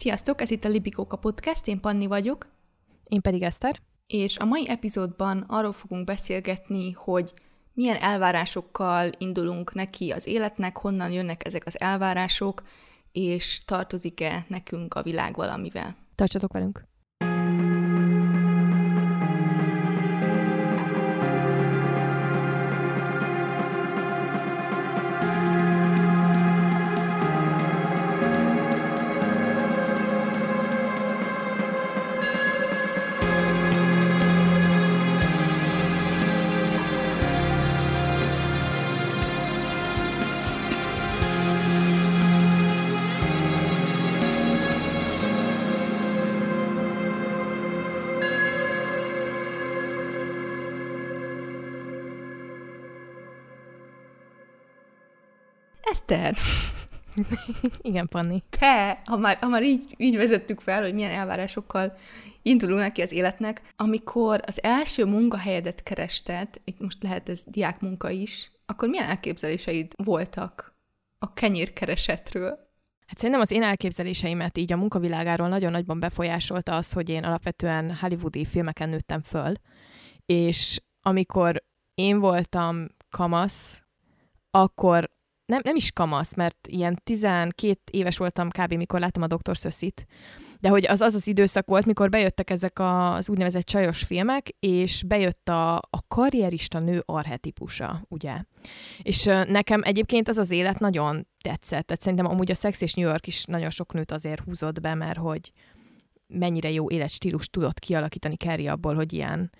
Sziasztok, ez itt a Libikóka Podcast, én Panni vagyok. Én pedig Eszter. És a mai epizódban arról fogunk beszélgetni, hogy milyen elvárásokkal indulunk neki az életnek, honnan jönnek ezek az elvárások, és tartozik-e nekünk a világ valamivel. Tartsatok velünk! Eszter! Igen, Panni. Te, ha már, ha már így, így vezettük fel, hogy milyen elvárásokkal indulunk neki az életnek, amikor az első munkahelyedet kerested, itt most lehet ez diák munka is, akkor milyen elképzeléseid voltak a kenyérkeresetről? Hát szerintem az én elképzeléseimet így a munkavilágáról nagyon nagyban befolyásolta az, hogy én alapvetően hollywoodi filmeken nőttem föl, és amikor én voltam kamasz, akkor nem, nem is kamasz, mert ilyen 12 éves voltam kb. mikor láttam a Dr. Szöszit, de hogy az az az időszak volt, mikor bejöttek ezek az úgynevezett csajos filmek, és bejött a, a karrierista nő arhetipusa, ugye. És nekem egyébként az az élet nagyon tetszett, tehát szerintem amúgy a Sex és New York is nagyon sok nőt azért húzott be, mert hogy mennyire jó életstílus tudott kialakítani Carrie abból, hogy ilyen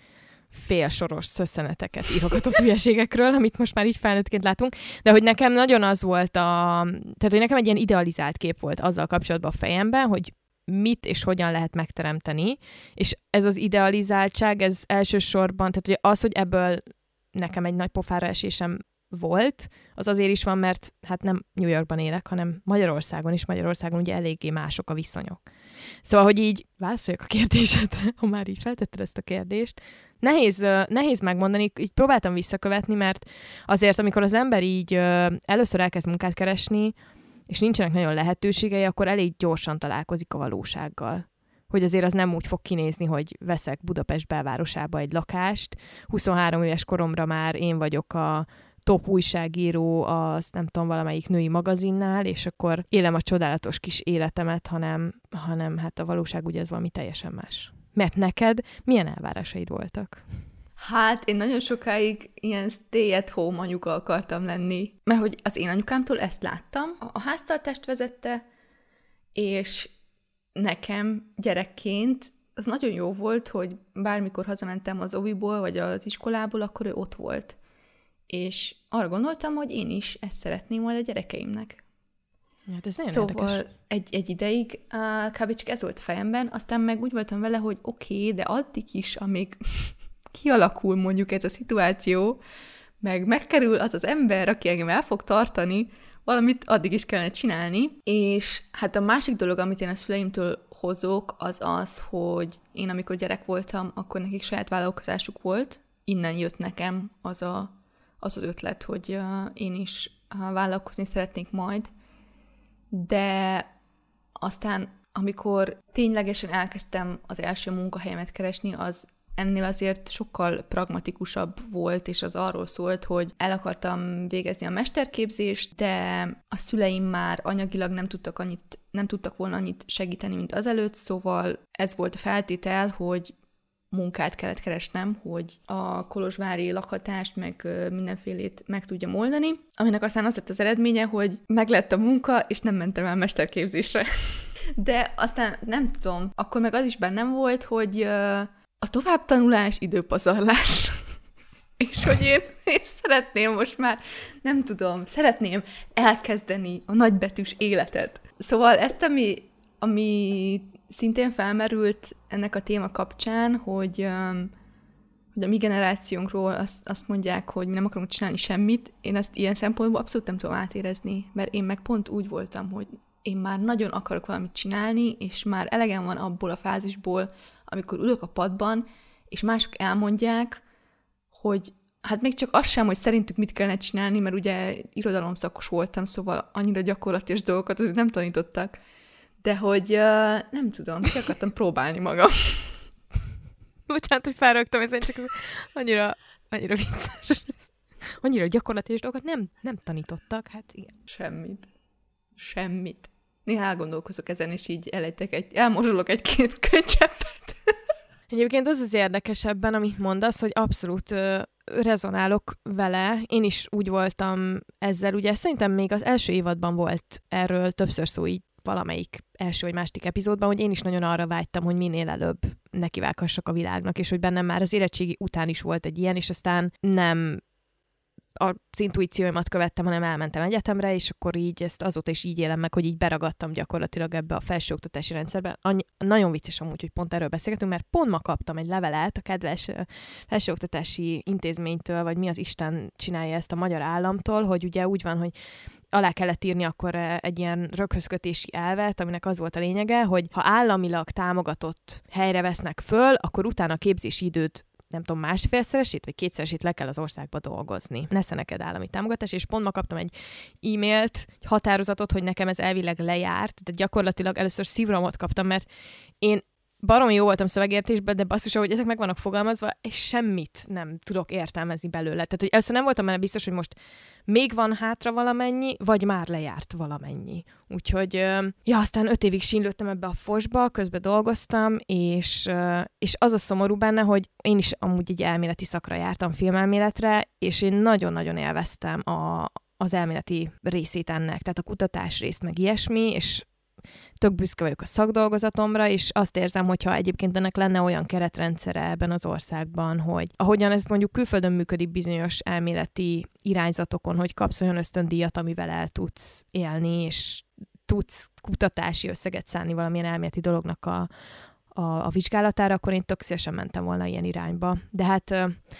félsoros szösszeneteket írogatott hülyeségekről, amit most már így felnőttként látunk, de hogy nekem nagyon az volt a, tehát hogy nekem egy ilyen idealizált kép volt azzal kapcsolatban a fejemben, hogy mit és hogyan lehet megteremteni, és ez az idealizáltság, ez elsősorban, tehát hogy az, hogy ebből nekem egy nagy pofára esésem volt, az azért is van, mert hát nem New Yorkban élek, hanem Magyarországon is, Magyarországon ugye eléggé mások a viszonyok. Szóval, hogy így válaszoljak a kérdésedre, ha már így feltetted ezt a kérdést, nehéz, nehéz megmondani, így próbáltam visszakövetni, mert azért, amikor az ember így először elkezd munkát keresni, és nincsenek nagyon lehetőségei, akkor elég gyorsan találkozik a valósággal. Hogy azért az nem úgy fog kinézni, hogy veszek Budapest belvárosába egy lakást, 23 éves koromra már én vagyok a top újságíró az nem tudom, valamelyik női magazinnál, és akkor élem a csodálatos kis életemet, hanem, hanem hát a valóság ugye ez valami teljesen más. Mert neked milyen elvárásaid voltak? Hát én nagyon sokáig ilyen stay at home anyuka akartam lenni, mert hogy az én anyukámtól ezt láttam, a háztartást vezette, és nekem gyerekként az nagyon jó volt, hogy bármikor hazamentem az oviból, vagy az iskolából, akkor ő ott volt. És arra gondoltam, hogy én is ezt szeretném majd a gyerekeimnek. Hát ez nagyon szóval egy, egy ideig uh, kb. csak ez volt a fejemben, aztán meg úgy voltam vele, hogy oké, okay, de addig is, amíg kialakul mondjuk ez a szituáció, meg megkerül az az ember, aki engem el fog tartani, valamit addig is kellene csinálni. És hát a másik dolog, amit én a szüleimtől hozok, az az, hogy én amikor gyerek voltam, akkor nekik saját vállalkozásuk volt, innen jött nekem az a, az, az ötlet, hogy én is vállalkozni szeretnék majd, de aztán amikor ténylegesen elkezdtem az első munkahelyemet keresni, az ennél azért sokkal pragmatikusabb volt, és az arról szólt, hogy el akartam végezni a mesterképzést, de a szüleim már anyagilag nem tudtak annyit nem tudtak volna annyit segíteni, mint azelőtt, szóval ez volt a feltétel, hogy munkát kellett keresnem, hogy a kolozsvári lakhatást, meg mindenfélét meg tudjam oldani, aminek aztán az lett az eredménye, hogy meglett a munka, és nem mentem el mesterképzésre. De aztán nem tudom, akkor meg az is bennem volt, hogy a továbbtanulás időpazarlás. és hogy én, én szeretném most már, nem tudom, szeretném elkezdeni a nagybetűs életet. Szóval ezt, ami, ami szintén felmerült ennek a téma kapcsán, hogy, hogy a mi generációnkról azt, azt mondják, hogy mi nem akarunk csinálni semmit, én ezt ilyen szempontból abszolút nem tudom átérezni, mert én meg pont úgy voltam, hogy én már nagyon akarok valamit csinálni, és már elegem van abból a fázisból, amikor ülök a padban, és mások elmondják, hogy hát még csak az sem, hogy szerintük mit kellene csinálni, mert ugye irodalomszakos voltam, szóval annyira gyakorlatilag dolgokat azért nem tanítottak, De hogy uh, nem tudom, ki akartam próbálni magam. Bocsánat, hogy felrögtem, ez csak annyira, annyira vicces. Annyira gyakorlatilag dolgokat nem, nem tanítottak, hát igen. Semmit. Semmit. Néha elgondolkozok ezen, és így elejtek egy, elmozsolok egy-két könycseppet. Egyébként az az érdekesebben, amit mondasz, hogy abszolút ö, rezonálok vele. Én is úgy voltam ezzel. Ugye szerintem még az első évadban volt erről többször szó így valamelyik első vagy másik epizódban, hogy én is nagyon arra vágytam, hogy minél előbb nekivághassak a világnak, és hogy bennem már az érettségi után is volt egy ilyen, és aztán nem az intuícióimat követtem, hanem elmentem egyetemre, és akkor így ezt azóta is így élem meg, hogy így beragadtam gyakorlatilag ebbe a felsőoktatási rendszerbe. Annyi, nagyon vicces amúgy, hogy pont erről beszélgetünk, mert pont ma kaptam egy levelet a kedves felsőoktatási intézménytől, vagy mi az Isten csinálja ezt a magyar államtól, hogy ugye úgy van, hogy alá kellett írni akkor egy ilyen röghözkötési elvet, aminek az volt a lényege, hogy ha államilag támogatott helyre vesznek föl, akkor utána a képzési időt nem tudom, másfélszeresét vagy kétszeresét le kell az országba dolgozni. Nesze neked állami támogatás, és pont ma kaptam egy e-mailt, egy határozatot, hogy nekem ez elvileg lejárt, de gyakorlatilag először szívromat kaptam, mert én baromi jó voltam szövegértésben, de basszus, hogy ezek meg vannak fogalmazva, és semmit nem tudok értelmezni belőle. Tehát, hogy először nem voltam benne biztos, hogy most még van hátra valamennyi, vagy már lejárt valamennyi. Úgyhogy, ja, aztán öt évig sínlődtem ebbe a fosba, közben dolgoztam, és, és az a szomorú benne, hogy én is amúgy egy elméleti szakra jártam filmelméletre, és én nagyon-nagyon élveztem a, az elméleti részét ennek, tehát a kutatás részt, meg ilyesmi, és tök büszke vagyok a szakdolgozatomra, és azt érzem, hogyha egyébként ennek lenne olyan keretrendszere ebben az országban, hogy ahogyan ez mondjuk külföldön működik bizonyos elméleti irányzatokon, hogy kapsz olyan ösztöndíjat, amivel el tudsz élni, és tudsz kutatási összeget szállni valamilyen elméleti dolognak a, a, a vizsgálatára, akkor én tök szívesen mentem volna ilyen irányba. De hát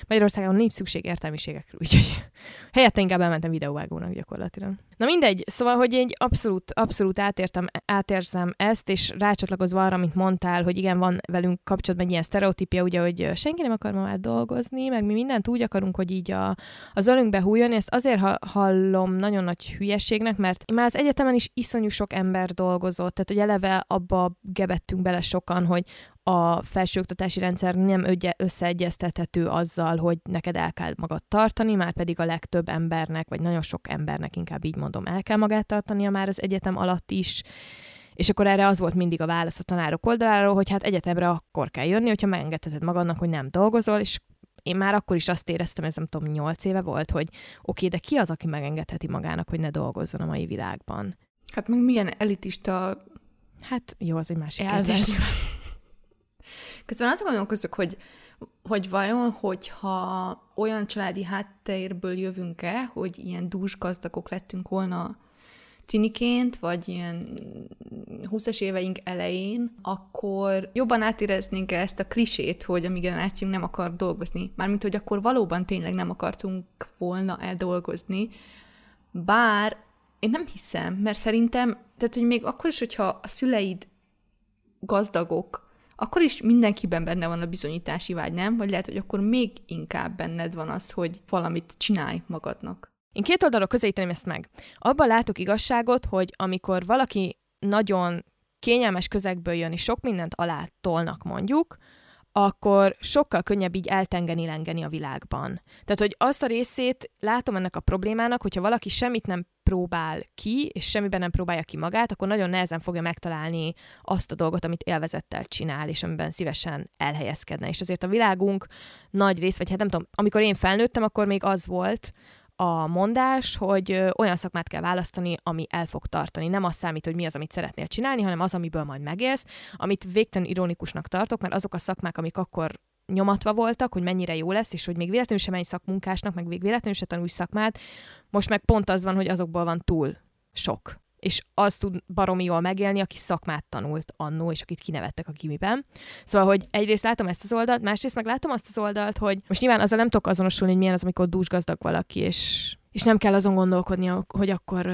Magyarországon nincs szükség értelmiségekre, úgyhogy helyette inkább elmentem videóvágónak gyakorlatilag. Na mindegy, szóval, hogy egy abszolút, abszolút átértem, átérzem ezt, és rácsatlakozva arra, amit mondtál, hogy igen, van velünk kapcsolatban egy ilyen sztereotípia, ugye, hogy senki nem akar ma már dolgozni, meg mi mindent úgy akarunk, hogy így a, az ölünkbe hújjon, ezt azért hallom nagyon nagy hülyeségnek, mert már az egyetemen is iszonyú sok ember dolgozott, tehát hogy eleve abba gebettünk bele sokan, hogy a felsőoktatási rendszer nem összeegyeztethető azzal, hogy neked el kell magad tartani, már pedig a legtöbb embernek, vagy nagyon sok embernek inkább így mondom, el kell magát tartania már az egyetem alatt is, és akkor erre az volt mindig a válasz a tanárok oldaláról, hogy hát egyetemre akkor kell jönni, hogyha megengedheted magadnak, hogy nem dolgozol, és én már akkor is azt éreztem, ez nem tudom, nyolc éve volt, hogy oké, okay, de ki az, aki megengedheti magának, hogy ne dolgozzon a mai világban? Hát meg milyen elitista Hát jó, az egy másik kérdés. Közben azt gondolkozok, hogy, hogy vajon, hogyha olyan családi háttérből jövünk-e, hogy ilyen dús gazdagok lettünk volna tiniként, vagy ilyen 20-es éveink elején, akkor jobban átéreznénk ezt a klisét, hogy a mi generációnk nem akar dolgozni. Mármint, hogy akkor valóban tényleg nem akartunk volna eldolgozni. Bár én nem hiszem, mert szerintem, tehát, hogy még akkor is, hogyha a szüleid gazdagok, akkor is mindenkiben benne van a bizonyítási vágy, nem? Vagy lehet, hogy akkor még inkább benned van az, hogy valamit csinálj magadnak. Én két oldalról közelíteném ezt meg. Abban látok igazságot, hogy amikor valaki nagyon kényelmes közegből jön, és sok mindent alá tolnak mondjuk, akkor sokkal könnyebb így eltengeni-lengeni a világban. Tehát, hogy azt a részét látom ennek a problémának, hogyha valaki semmit nem próbál ki, és semmiben nem próbálja ki magát, akkor nagyon nehezen fogja megtalálni azt a dolgot, amit élvezettel csinál, és amiben szívesen elhelyezkedne. És azért a világunk nagy rész, vagy hát nem tudom, amikor én felnőttem, akkor még az volt, a mondás, hogy olyan szakmát kell választani, ami el fog tartani. Nem az számít, hogy mi az, amit szeretnél csinálni, hanem az, amiből majd megélsz, amit végtelen ironikusnak tartok, mert azok a szakmák, amik akkor nyomatva voltak, hogy mennyire jó lesz, és hogy még véletlenül sem menj szakmunkásnak, meg még véletlenül sem tanulj szakmát, most meg pont az van, hogy azokból van túl sok és az tud baromi jól megélni, aki szakmát tanult annó, és akit kinevettek a gimiben. Szóval, hogy egyrészt látom ezt az oldalt, másrészt meg látom azt az oldalt, hogy most nyilván azzal nem tudok azonosulni, hogy milyen az, amikor dúsgazdag valaki, és, és nem kell azon gondolkodni, hogy akkor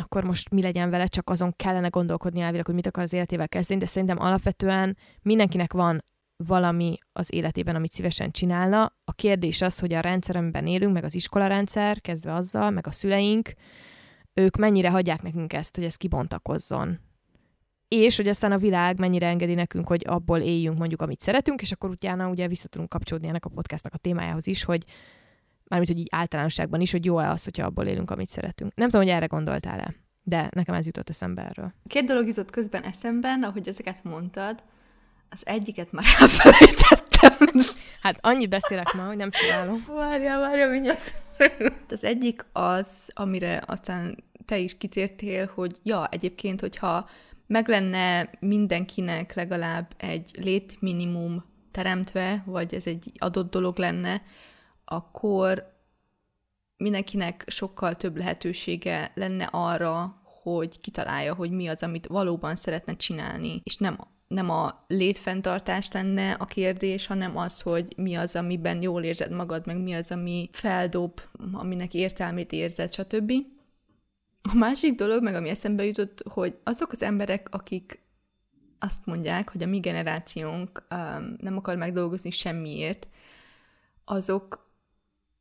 akkor most mi legyen vele, csak azon kellene gondolkodni elvileg, hogy mit akar az életével kezdeni, de szerintem alapvetően mindenkinek van valami az életében, amit szívesen csinálna. A kérdés az, hogy a rendszer, amiben élünk, meg az iskolarendszer, kezdve azzal, meg a szüleink, ők mennyire hagyják nekünk ezt, hogy ez kibontakozzon. és hogy aztán a világ mennyire engedi nekünk, hogy abból éljünk mondjuk, amit szeretünk, és akkor utána ugye vissza tudunk kapcsolódni ennek a podcastnak a témájához is, hogy mármint, hogy így általánosságban is, hogy jó-e az, hogyha abból élünk, amit szeretünk. Nem tudom, hogy erre gondoltál-e, de nekem ez jutott eszembe erről. Két dolog jutott közben eszemben, ahogy ezeket mondtad. Az egyiket már elfelejtettem. Hát annyit beszélek ma, hogy nem csinálom. Várja, várja, mindjárt. Az egyik az, amire aztán te is kitértél, hogy ja, egyébként, hogyha meg lenne mindenkinek legalább egy létminimum teremtve, vagy ez egy adott dolog lenne, akkor mindenkinek sokkal több lehetősége lenne arra, hogy kitalálja, hogy mi az, amit valóban szeretne csinálni, és nem, nem a létfenntartás lenne a kérdés, hanem az, hogy mi az, amiben jól érzed magad, meg mi az, ami feldob, aminek értelmét érzed, stb. A másik dolog, meg ami eszembe jutott, hogy azok az emberek, akik azt mondják, hogy a mi generációnk um, nem akar megdolgozni semmiért, azok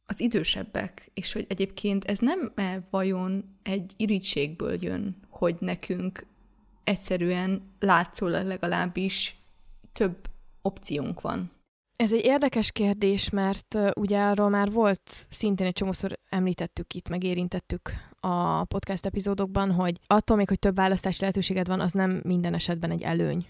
az idősebbek, és hogy egyébként ez nem -e vajon egy irítségből jön, hogy nekünk egyszerűen látszólag legalábbis több opciónk van. Ez egy érdekes kérdés, mert ugye arról már volt, szintén egy csomószor említettük itt, meg érintettük a podcast epizódokban, hogy attól még, hogy több választási lehetőséged van, az nem minden esetben egy előny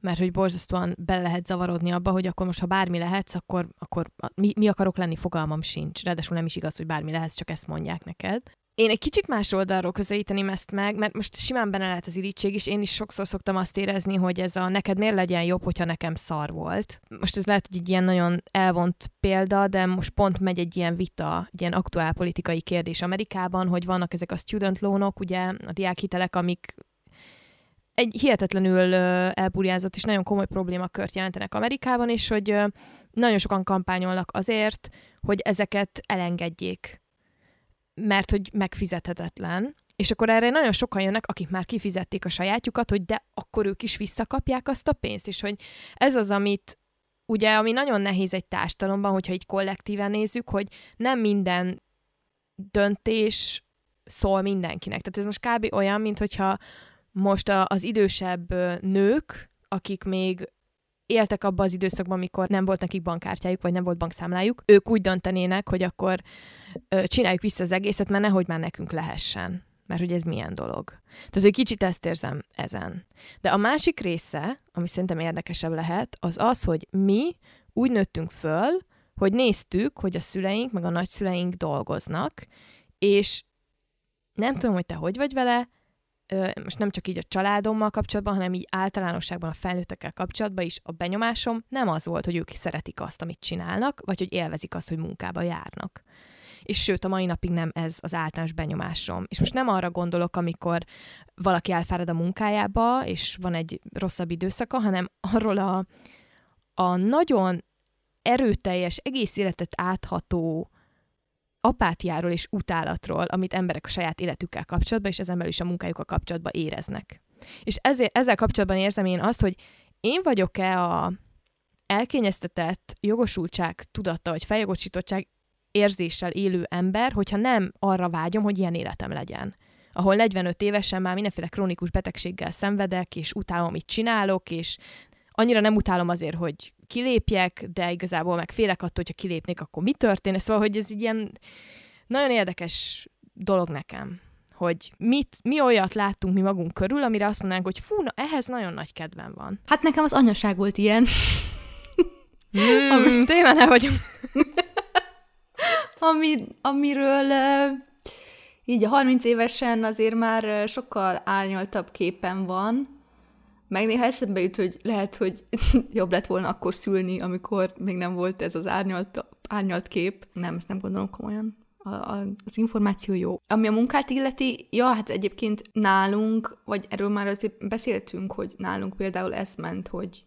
mert hogy borzasztóan bele lehet zavarodni abba, hogy akkor most, ha bármi lehetsz, akkor, akkor mi, mi akarok lenni, fogalmam sincs. Ráadásul nem is igaz, hogy bármi lehetsz, csak ezt mondják neked. Én egy kicsit más oldalról közelíteném ezt meg, mert most simán benne lehet az irítség, és én is sokszor szoktam azt érezni, hogy ez a neked miért legyen jobb, hogyha nekem szar volt. Most ez lehet, hogy egy ilyen nagyon elvont példa, de most pont megy egy ilyen vita, egy ilyen aktuál politikai kérdés Amerikában, hogy vannak ezek a student loanok, ugye a diákhitelek, amik egy hihetetlenül elburjázott és nagyon komoly problémakört jelentenek Amerikában, és hogy nagyon sokan kampányolnak azért, hogy ezeket elengedjék, mert hogy megfizethetetlen. És akkor erre nagyon sokan jönnek, akik már kifizették a sajátjukat, hogy de akkor ők is visszakapják azt a pénzt, és hogy ez az, amit ugye, ami nagyon nehéz egy társadalomban, hogyha így kollektíven nézzük, hogy nem minden döntés szól mindenkinek. Tehát ez most kb. olyan, mint hogyha most a, az idősebb nők, akik még éltek abban az időszakban, amikor nem volt nekik bankkártyájuk, vagy nem volt bankszámlájuk, ők úgy döntenének, hogy akkor ö, csináljuk vissza az egészet, mert nehogy már nekünk lehessen. Mert hogy ez milyen dolog. Tehát, hogy kicsit ezt érzem ezen. De a másik része, ami szerintem érdekesebb lehet, az az, hogy mi úgy nőttünk föl, hogy néztük, hogy a szüleink, meg a nagyszüleink dolgoznak, és nem tudom, hogy te hogy vagy vele, most nem csak így a családommal kapcsolatban, hanem így általánosságban a felnőttekkel kapcsolatban is a benyomásom nem az volt, hogy ők szeretik azt, amit csinálnak, vagy hogy élvezik azt, hogy munkába járnak. És sőt, a mai napig nem ez az általános benyomásom. És most nem arra gondolok, amikor valaki elfárad a munkájába, és van egy rosszabb időszaka, hanem arról a, a nagyon erőteljes, egész életet átható apátiáról és utálatról, amit emberek a saját életükkel kapcsolatban, és ezen is a munkájukkal kapcsolatban éreznek. És ezért, ezzel kapcsolatban érzem én azt, hogy én vagyok-e a elkényeztetett jogosultság tudatta, vagy feljogosítottság érzéssel élő ember, hogyha nem arra vágyom, hogy ilyen életem legyen. Ahol 45 évesen már mindenféle krónikus betegséggel szenvedek, és utálom, amit csinálok, és annyira nem utálom azért, hogy kilépjek, de igazából meg félek attól, hogyha kilépnék, akkor mi történne. Szóval, hogy ez egy ilyen nagyon érdekes dolog nekem, hogy mit, mi olyat láttunk mi magunk körül, amire azt mondanánk, hogy fú, na, ehhez nagyon nagy kedvem van. Hát nekem az anyaság volt ilyen. Mm, Ami... Tényleg ne vagyunk. Ami, amiről így a 30 évesen azért már sokkal árnyaltabb képen van, meg néha eszembe jut, hogy lehet, hogy jobb lett volna akkor szülni, amikor még nem volt ez az árnyalt, árnyalt kép. Nem, ezt nem gondolom komolyan. A, a, az információ jó. Ami a munkát illeti, ja, hát egyébként nálunk, vagy erről már azért beszéltünk, hogy nálunk például ez ment, hogy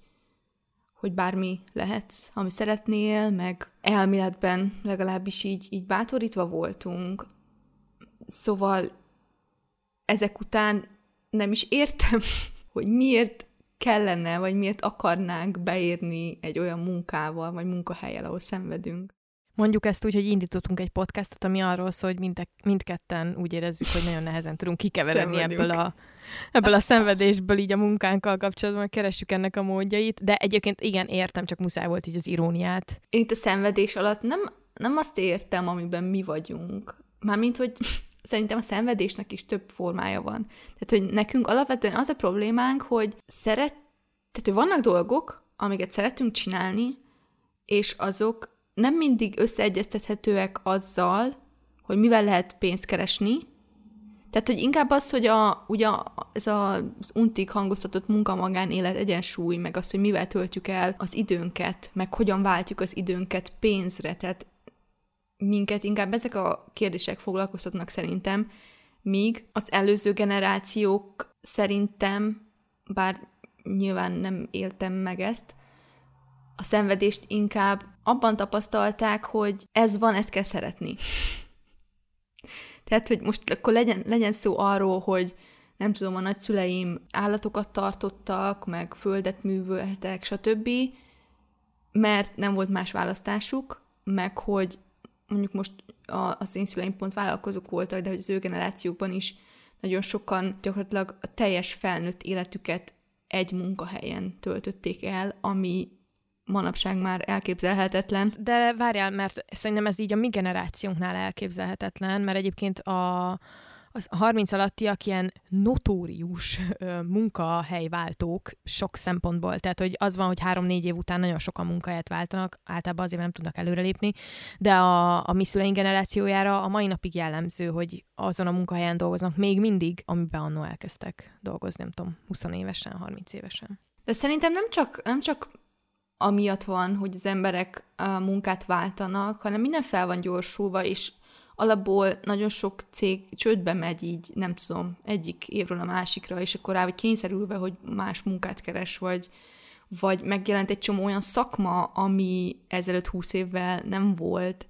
hogy bármi lehetsz, ami szeretnél, meg elméletben legalábbis így, így bátorítva voltunk. Szóval ezek után nem is értem, hogy miért kellene, vagy miért akarnánk beérni egy olyan munkával, vagy munkahelyel, ahol szenvedünk. Mondjuk ezt úgy, hogy indítottunk egy podcastot, ami arról szól, hogy mind, mindketten úgy érezzük, hogy nagyon nehezen tudunk kikeveredni ebből a, ebből a szenvedésből így a munkánkkal kapcsolatban, keressük ennek a módjait, de egyébként igen, értem, csak muszáj volt így az iróniát. Én itt a szenvedés alatt nem, nem azt értem, amiben mi vagyunk. Mármint, hogy szerintem a szenvedésnek is több formája van. Tehát, hogy nekünk alapvetően az a problémánk, hogy szeret, tehát, hogy vannak dolgok, amiket szeretünk csinálni, és azok nem mindig összeegyeztethetőek azzal, hogy mivel lehet pénzt keresni. Tehát, hogy inkább az, hogy a, ugye ez a, az untig hangoztatott munka-magánélet egyensúly, meg az, hogy mivel töltjük el az időnket, meg hogyan váltjuk az időnket pénzre. Tehát minket inkább ezek a kérdések foglalkoztatnak szerintem, míg az előző generációk szerintem, bár nyilván nem éltem meg ezt, a szenvedést inkább abban tapasztalták, hogy ez van, ezt kell szeretni. Tehát, hogy most akkor legyen, legyen szó arról, hogy nem tudom, a nagyszüleim állatokat tartottak, meg földet művöltek, stb., mert nem volt más választásuk, meg hogy mondjuk most a, az én szüleim pont vállalkozók voltak, de hogy az ő generációkban is nagyon sokan gyakorlatilag a teljes felnőtt életüket egy munkahelyen töltötték el, ami manapság már elképzelhetetlen. De várjál, mert szerintem ez így a mi generációnknál elképzelhetetlen, mert egyébként a, az 30 alattiak ilyen notórius munkahelyváltók sok szempontból. Tehát, hogy az van, hogy három-négy év után nagyon sokan munkahelyet váltanak, általában azért nem tudnak előrelépni, de a, a mi szüleink generációjára a mai napig jellemző, hogy azon a munkahelyen dolgoznak még mindig, amiben annó elkezdtek dolgozni, nem tudom, 20 évesen, 30 évesen. De szerintem nem csak, nem csak amiatt van, hogy az emberek munkát váltanak, hanem minden fel van gyorsulva, és alapból nagyon sok cég csődbe megy így, nem tudom, egyik évről a másikra, és akkor rá vagy kényszerülve, hogy más munkát keres, vagy, vagy megjelent egy csomó olyan szakma, ami ezelőtt húsz évvel nem volt.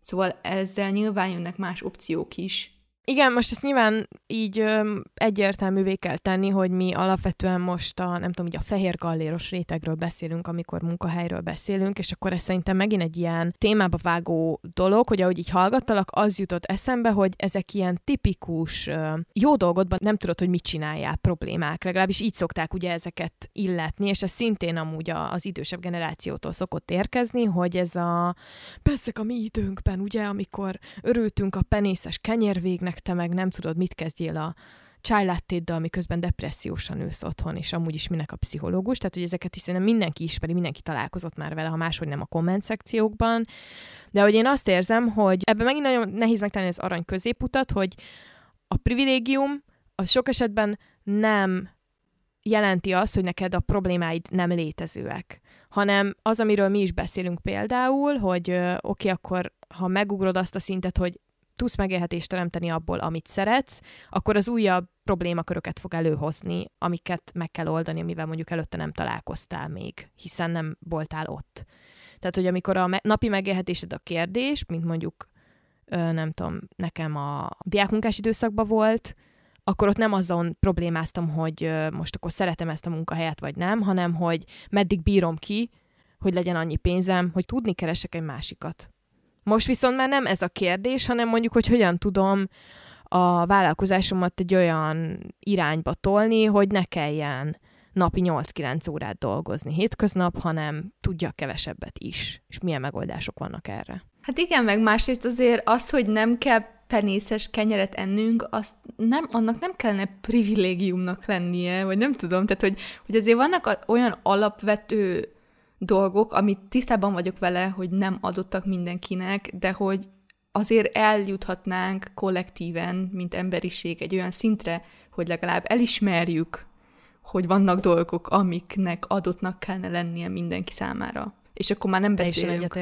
Szóval ezzel nyilván jönnek más opciók is, igen, most ezt nyilván így ö, egyértelművé kell tenni, hogy mi alapvetően most a, nem tudom, így a fehér galléros rétegről beszélünk, amikor munkahelyről beszélünk, és akkor ez szerintem megint egy ilyen témába vágó dolog, hogy ahogy így hallgattalak, az jutott eszembe, hogy ezek ilyen tipikus ö, jó dolgodban nem tudod, hogy mit csináljál problémák. Legalábbis így szokták ugye ezeket illetni, és ez szintén amúgy a, az idősebb generációtól szokott érkezni, hogy ez a persze a mi időnkben, ugye, amikor örültünk a penészes kenyérvégnek, te meg nem tudod, mit kezdjél a chai lattéddal, miközben depressziósan ülsz otthon, és amúgy is minek a pszichológus, tehát hogy ezeket hiszen mindenki ismeri, mindenki találkozott már vele, ha máshogy nem a komment szekciókban, de hogy én azt érzem, hogy ebben megint nagyon nehéz megtalálni az arany középutat, hogy a privilégium az sok esetben nem jelenti azt, hogy neked a problémáid nem létezőek, hanem az, amiről mi is beszélünk például, hogy oké, okay, akkor ha megugrod azt a szintet, hogy tudsz megélhetést teremteni abból, amit szeretsz, akkor az újabb problémaköröket fog előhozni, amiket meg kell oldani, amivel mondjuk előtte nem találkoztál még, hiszen nem voltál ott. Tehát, hogy amikor a napi megélhetésed a kérdés, mint mondjuk, nem tudom, nekem a diákmunkás időszakban volt, akkor ott nem azon problémáztam, hogy most akkor szeretem ezt a munkahelyet, vagy nem, hanem hogy meddig bírom ki, hogy legyen annyi pénzem, hogy tudni keresek egy másikat. Most viszont már nem ez a kérdés, hanem mondjuk, hogy hogyan tudom a vállalkozásomat egy olyan irányba tolni, hogy ne kelljen napi 8-9 órát dolgozni hétköznap, hanem tudja kevesebbet is. És milyen megoldások vannak erre? Hát igen, meg másrészt azért az, hogy nem kell penészes kenyeret ennünk, azt nem, annak nem kellene privilégiumnak lennie, vagy nem tudom, tehát hogy, hogy azért vannak olyan alapvető dolgok, amit tisztában vagyok vele, hogy nem adottak mindenkinek, de hogy azért eljuthatnánk kollektíven, mint emberiség egy olyan szintre, hogy legalább elismerjük, hogy vannak dolgok, amiknek adottnak kellene lennie mindenki számára. És akkor már nem beszélünk.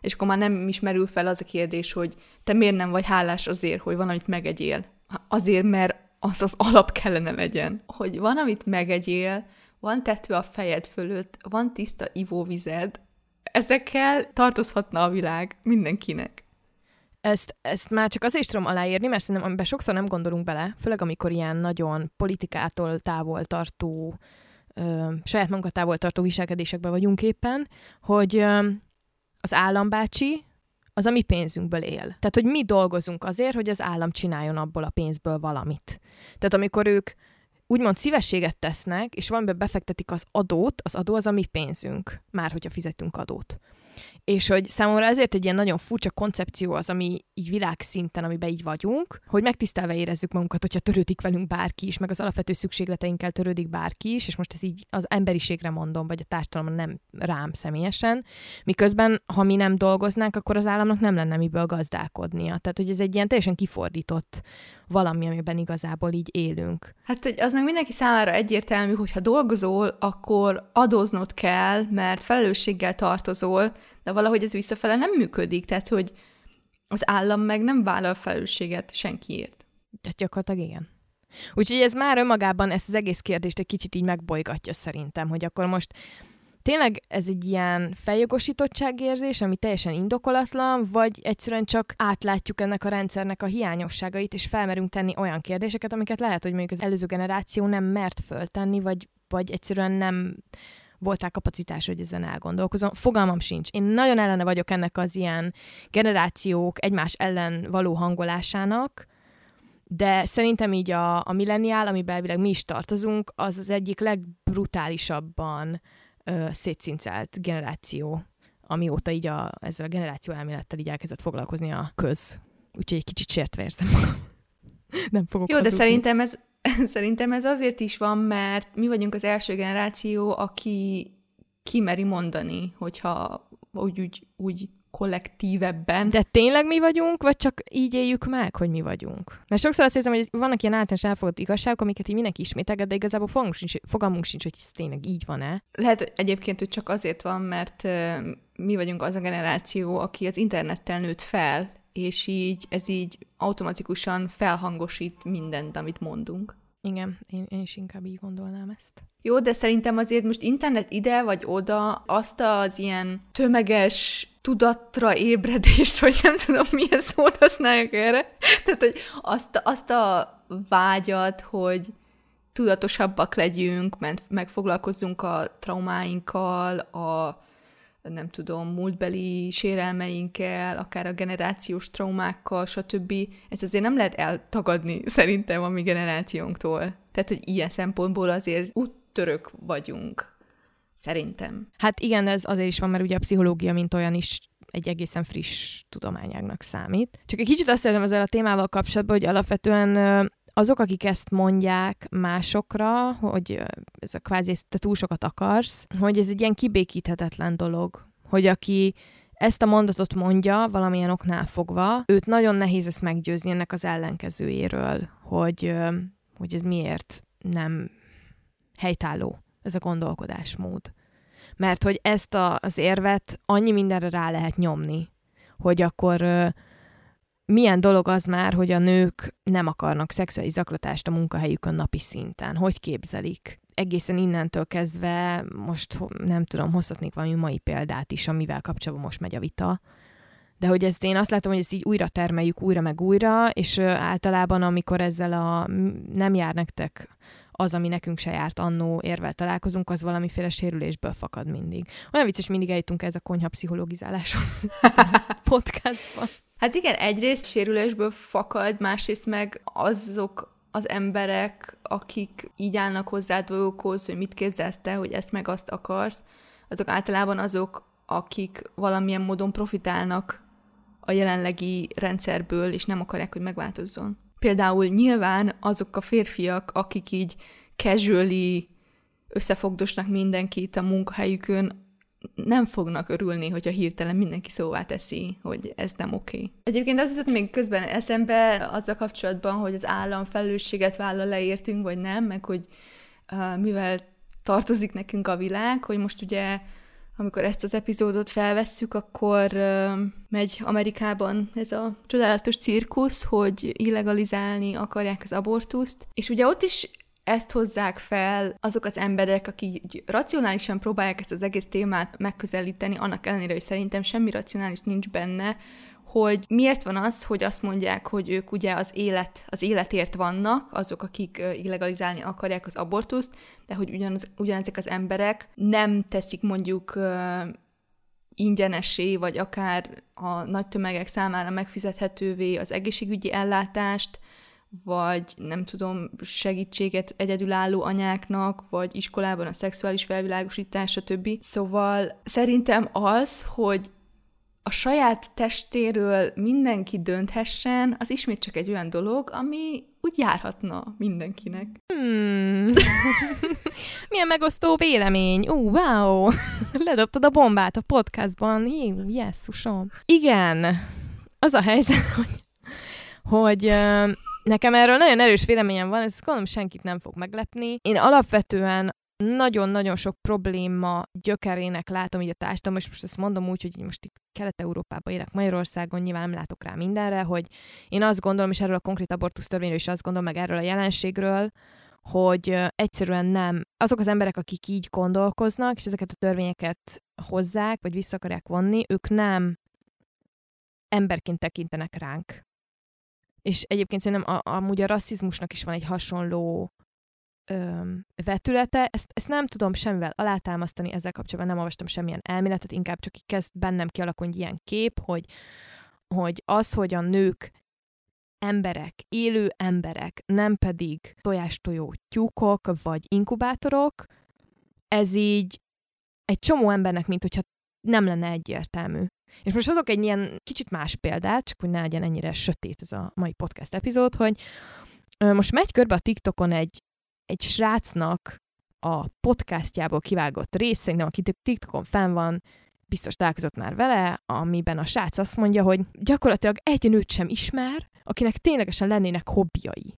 És akkor már nem is merül fel az a kérdés, hogy te miért nem vagy hálás azért, hogy van, amit megegyél. Azért, mert az az alap kellene legyen. Hogy van, amit megegyél, van tető a fejed fölött, van tiszta ivóvized, ezekkel tartozhatna a világ mindenkinek. Ezt, ezt már csak azért is tudom aláírni, mert szerintem amiben sokszor nem gondolunk bele, főleg amikor ilyen nagyon politikától távol tartó, ö, saját magunkat távol tartó viselkedésekben vagyunk éppen, hogy ö, az állambácsi, az a mi pénzünkből él. Tehát, hogy mi dolgozunk azért, hogy az állam csináljon abból a pénzből valamit. Tehát amikor ők úgymond szívességet tesznek, és valamiben befektetik az adót, az adó az a mi pénzünk, már hogyha fizetünk adót. És hogy számomra ezért egy ilyen nagyon furcsa koncepció az, ami így világszinten, amiben így vagyunk, hogy megtisztelve érezzük magunkat, hogyha törődik velünk bárki is, meg az alapvető szükségleteinkkel törődik bárki is, és most ez így az emberiségre mondom, vagy a társadalomra nem rám személyesen, miközben, ha mi nem dolgoznánk, akkor az államnak nem lenne miből gazdálkodnia. Tehát, hogy ez egy ilyen teljesen kifordított valami, amiben igazából így élünk. Hát, hogy az meg mindenki számára egyértelmű, hogy ha dolgozol, akkor adóznod kell, mert felelősséggel tartozol, de valahogy ez visszafele nem működik, tehát hogy az állam meg nem vállal felelősséget senkiért. Tehát gyakorlatilag igen. Úgyhogy ez már önmagában ezt az egész kérdést egy kicsit így megbolygatja szerintem, hogy akkor most tényleg ez egy ilyen feljogosítottságérzés, ami teljesen indokolatlan, vagy egyszerűen csak átlátjuk ennek a rendszernek a hiányosságait, és felmerünk tenni olyan kérdéseket, amiket lehet, hogy mondjuk az előző generáció nem mert föltenni, vagy, vagy egyszerűen nem volt rá kapacitás, hogy ezen elgondolkozom. Fogalmam sincs. Én nagyon ellene vagyok ennek az ilyen generációk egymás ellen való hangolásának, de szerintem így a, a milleniál, amiben elvileg mi is tartozunk, az az egyik legbrutálisabban ö, szétszincelt generáció, amióta így a, ezzel a generáció elmélettel így elkezdett foglalkozni a köz. Úgyhogy egy kicsit sértve érzem Nem fogok Jó, hazudni. de szerintem ez, szerintem ez azért is van, mert mi vagyunk az első generáció, aki kimeri mondani, hogyha úgy, úgy, úgy kollektívebben. De tényleg mi vagyunk, vagy csak így éljük meg, hogy mi vagyunk? Mert sokszor azt hiszem, hogy vannak ilyen általános elfogadott igazságok, amiket így mindenki ismételget, de igazából fogalmunk sincs, fogalmunk sincs, hogy ez tényleg így van-e. Lehet hogy egyébként, hogy csak azért van, mert mi vagyunk az a generáció, aki az internettel nőtt fel, és így ez így automatikusan felhangosít mindent, amit mondunk. Igen, én, én is inkább így gondolnám ezt. Jó, de szerintem azért most internet ide vagy oda azt az ilyen tömeges tudatra ébredést, vagy nem tudom, milyen szót használják erre. Tehát, hogy azt, azt a vágyat, hogy tudatosabbak legyünk, mert megfoglalkozzunk a traumáinkkal, a nem tudom, múltbeli sérelmeinkkel, akár a generációs traumákkal, stb. Ez azért nem lehet eltagadni szerintem a mi generációnktól. Tehát, hogy ilyen szempontból azért úttörök vagyunk. Szerintem. Hát igen, ez azért is van, mert ugye a pszichológia, mint olyan is egy egészen friss tudományágnak számít. Csak egy kicsit azt szeretem ezzel a témával kapcsolatban, hogy alapvetően azok, akik ezt mondják másokra, hogy ez a kvázi te túl sokat akarsz, hogy ez egy ilyen kibékíthetetlen dolog, hogy aki ezt a mondatot mondja valamilyen oknál fogva, őt nagyon nehéz ezt meggyőzni ennek az ellenkezőjéről, hogy, hogy ez miért nem helytálló, ez a gondolkodásmód. Mert hogy ezt a, az érvet annyi mindenre rá lehet nyomni, hogy akkor milyen dolog az már, hogy a nők nem akarnak szexuális zaklatást a munkahelyükön napi szinten? Hogy képzelik? Egészen innentől kezdve, most nem tudom, hozhatnék valami mai példát is, amivel kapcsolatban most megy a vita, de hogy ezt én azt látom, hogy ezt így újra termeljük újra meg újra, és általában, amikor ezzel a nem jár nektek az, ami nekünk se járt annó érvel találkozunk, az valamiféle sérülésből fakad mindig. Olyan vicces, mindig eljutunk ez a konyha pszichológizáláshoz podcastban. Hát igen, egyrészt sérülésből fakad, másrészt meg azok az emberek, akik így állnak hozzá dolgokhoz, hogy mit képzelsz te, hogy ezt meg azt akarsz, azok általában azok, akik valamilyen módon profitálnak a jelenlegi rendszerből, és nem akarják, hogy megváltozzon. Például nyilván azok a férfiak, akik így casually összefogdosnak mindenkit a munkahelyükön, nem fognak örülni, hogyha hirtelen mindenki szóvá teszi, hogy ez nem oké. Okay. Egyébként az jutott még közben eszembe azzal kapcsolatban, hogy az állam felelősséget vállal leértünk, vagy nem, meg hogy uh, mivel tartozik nekünk a világ, hogy most ugye amikor ezt az epizódot felvesszük, akkor uh, megy Amerikában ez a csodálatos cirkusz, hogy illegalizálni akarják az abortuszt, és ugye ott is ezt hozzák fel azok az emberek, akik racionálisan próbálják ezt az egész témát megközelíteni, annak ellenére, hogy szerintem semmi racionális nincs benne, hogy miért van az, hogy azt mondják, hogy ők ugye az élet, az életért vannak, azok, akik illegalizálni akarják az abortuszt, de hogy ugyanaz, ugyanezek az emberek nem teszik mondjuk ingyenesé, vagy akár a nagy tömegek számára megfizethetővé az egészségügyi ellátást, vagy nem tudom, segítséget egyedülálló anyáknak, vagy iskolában a szexuális felvilágosítás, stb. Szóval szerintem az, hogy a saját testéről mindenki dönthessen, az ismét csak egy olyan dolog, ami úgy járhatna mindenkinek. Hmm. Milyen megosztó vélemény. Ú, uh, wow! Ledobtad a bombát a podcastban. Jesszusom. Igen. Az a helyzet, hogy, hogy nekem erről nagyon erős véleményem van, ez gondolom senkit nem fog meglepni. Én alapvetően nagyon-nagyon sok probléma gyökerének látom így a társadalom, és most ezt mondom úgy, hogy most itt Kelet-Európában élek Magyarországon, nyilván nem látok rá mindenre, hogy én azt gondolom, és erről a konkrét abortusz törvényről is azt gondolom, meg erről a jelenségről, hogy egyszerűen nem. Azok az emberek, akik így gondolkoznak, és ezeket a törvényeket hozzák, vagy vissza akarják vonni, ők nem emberként tekintenek ránk. És egyébként szerintem a, amúgy a rasszizmusnak is van egy hasonló öm, vetülete. Ezt, ezt nem tudom semmivel alátámasztani, ezzel kapcsolatban nem olvastam semmilyen elméletet, inkább csak így kezd bennem kialakulni ilyen kép, hogy, hogy az, hogy a nők emberek, élő emberek, nem pedig tojástojó tyúkok vagy inkubátorok, ez így egy csomó embernek, mint hogyha nem lenne egyértelmű. És most hozok egy ilyen kicsit más példát, csak hogy ne legyen ennyire sötét ez a mai podcast epizód, hogy most megy körbe a TikTokon egy egy srácnak a podcastjából kivágott rész, szerintem aki TikTokon fenn van, biztos találkozott már vele, amiben a srác azt mondja, hogy gyakorlatilag egy nőt sem ismer, akinek ténylegesen lennének hobbiai.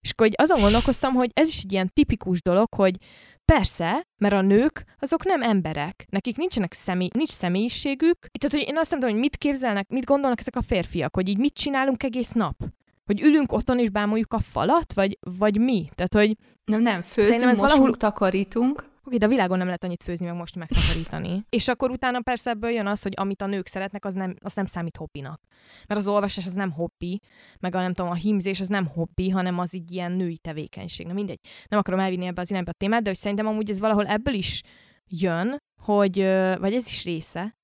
És akkor azon gondolkoztam, hogy ez is egy ilyen tipikus dolog, hogy persze, mert a nők azok nem emberek, nekik nincsenek személy, nincs személyiségük. Tehát, hogy én azt nem tudom, hogy mit képzelnek, mit gondolnak ezek a férfiak, hogy így mit csinálunk egész nap. Hogy ülünk otthon és bámuljuk a falat, vagy, vagy mi? Tehát, hogy... Nem, nem, főzünk, mosunk, valahol... takarítunk. Oké, de a világon nem lehet annyit főzni, meg most megtakarítani. és akkor utána persze ebből jön az, hogy amit a nők szeretnek, az nem, az nem számít hobbinak. Mert az olvasás az nem hobbi, meg a nem tudom, a hímzés az nem hobbi, hanem az így ilyen női tevékenység. Na mindegy. Nem akarom elvinni ebbe az irányba a témát, de hogy szerintem amúgy ez valahol ebből is jön, hogy, vagy ez is része,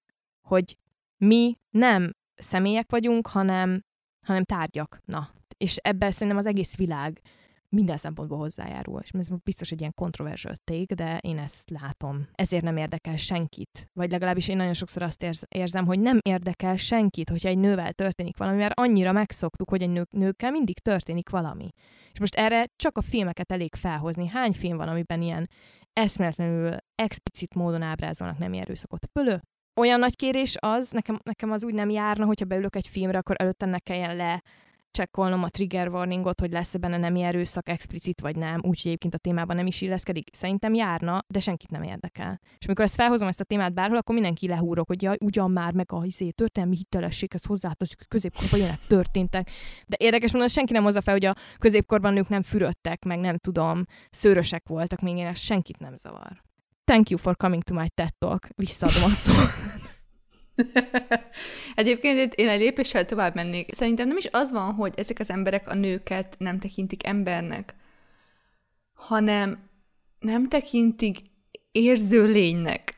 hogy mi nem személyek vagyunk, hanem, hanem tárgyak. Na, és ebben szerintem az egész világ minden szempontból hozzájárul. És ez biztos egy ilyen kontroverzsöl ték, de én ezt látom. Ezért nem érdekel senkit. Vagy legalábbis én nagyon sokszor azt érz, érzem, hogy nem érdekel senkit, hogyha egy nővel történik valami, mert annyira megszoktuk, hogy egy nő, nőkkel mindig történik valami. És most erre csak a filmeket elég felhozni. Hány film van, amiben ilyen eszméletlenül explicit módon ábrázolnak nem erőszakot? Pölö, olyan nagy kérés az, nekem, nekem az úgy nem járna, hogyha beülök egy filmre, akkor előtte ne kelljen le csekkolnom a trigger warningot, hogy lesz-e benne nemi erőszak explicit vagy nem, úgyhogy egyébként a témában nem is illeszkedik. Szerintem járna, de senkit nem érdekel. És amikor ezt felhozom ezt a témát bárhol, akkor mindenki lehúrok, hogy jaj, ugyan már meg a izé, történelmi hitelességhez hozzátartozik, hogy középkorban ilyenek történtek. De érdekes mondani, senki nem hozza fel, hogy a középkorban nők nem fürödtek, meg nem tudom, szőrösek voltak, még én senkit nem zavar. Thank you for coming to my TED Talk. Visszaadom a szót. Egyébként én egy lépéssel tovább mennék. Szerintem nem is az van, hogy ezek az emberek a nőket nem tekintik embernek, hanem nem tekintik érző lénynek.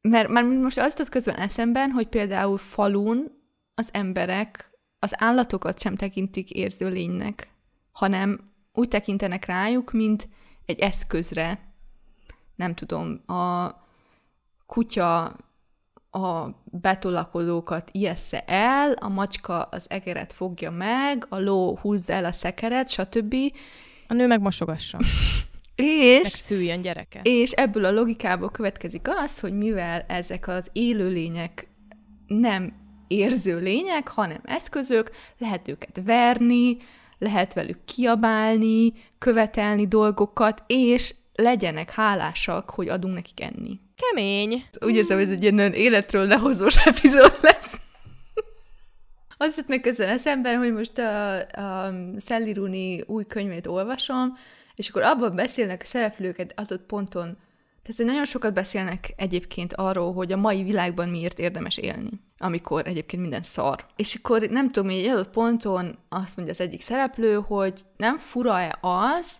Mert már most azt tudod közben eszemben, hogy például falun az emberek az állatokat sem tekintik érző lénynek, hanem úgy tekintenek rájuk, mint egy eszközre. Nem tudom, a kutya a betolakodókat ijessze el, a macska az egeret fogja meg, a ló húzza el a szekeret, stb. A nő meg mosogassa. és, meg szüljön gyereke. És ebből a logikából következik az, hogy mivel ezek az élőlények nem érző lények, hanem eszközök, lehet őket verni, lehet velük kiabálni, követelni dolgokat, és legyenek hálásak, hogy adunk nekik enni. Kemény. Úgy érzem, hogy ez egy ilyen nagyon életről lehozós epizód lesz. Azt jött meg közben eszemben, hogy most a, a Sally Rooney új könyvét olvasom, és akkor abban beszélnek a szereplőket adott ponton, tehát nagyon sokat beszélnek egyébként arról, hogy a mai világban miért érdemes élni, amikor egyébként minden szar. És akkor nem tudom, hogy egy adott ponton azt mondja az egyik szereplő, hogy nem fura-e az,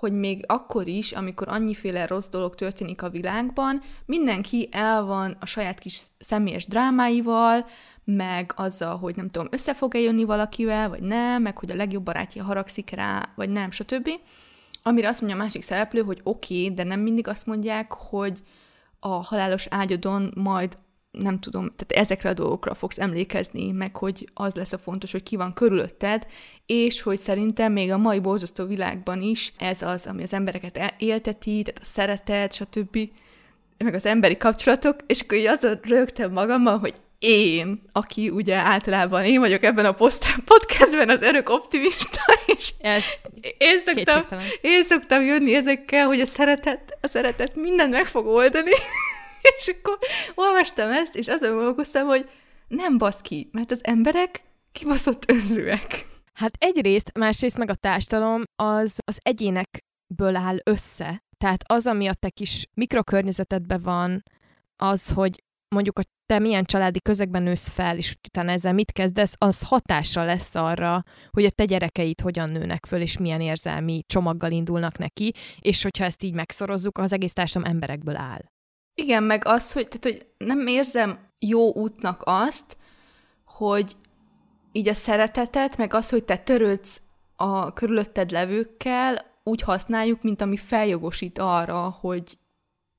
hogy még akkor is, amikor annyiféle rossz dolog történik a világban, mindenki el van a saját kis személyes drámáival, meg azzal, hogy nem tudom, össze fog-e jönni valakivel, vagy nem, meg hogy a legjobb barátja haragszik rá, vagy nem, stb. Amire azt mondja a másik szereplő, hogy oké, okay, de nem mindig azt mondják, hogy a halálos ágyodon majd nem tudom, tehát ezekre a dolgokra fogsz emlékezni, meg hogy az lesz a fontos, hogy ki van körülötted, és hogy szerintem még a mai borzasztó világban is ez az, ami az embereket e- élteti, tehát a szeretet, stb., meg az emberi kapcsolatok, és akkor így azon rögtem magammal, hogy én, aki ugye általában én vagyok ebben a podcastben az örök optimista, és Ez én szoktam, én szoktam jönni ezekkel, hogy a szeretet, a szeretet mindent meg fog oldani, és akkor olvastam ezt, és azon gondolkoztam, hogy nem basz ki, mert az emberek kibaszott önzőek. Hát egyrészt, másrészt meg a társadalom az az egyénekből áll össze. Tehát az, ami a te kis mikrokörnyezetedben van, az, hogy mondjuk a te milyen családi közegben nősz fel, és utána ezzel mit kezdesz, az hatással lesz arra, hogy a te gyerekeid hogyan nőnek föl, és milyen érzelmi csomaggal indulnak neki, és hogyha ezt így megszorozzuk, az egész társadalom emberekből áll. Igen, meg az, hogy, tehát, hogy nem érzem jó útnak azt, hogy így a szeretetet, meg az, hogy te törődsz a körülötted levőkkel, úgy használjuk, mint ami feljogosít arra, hogy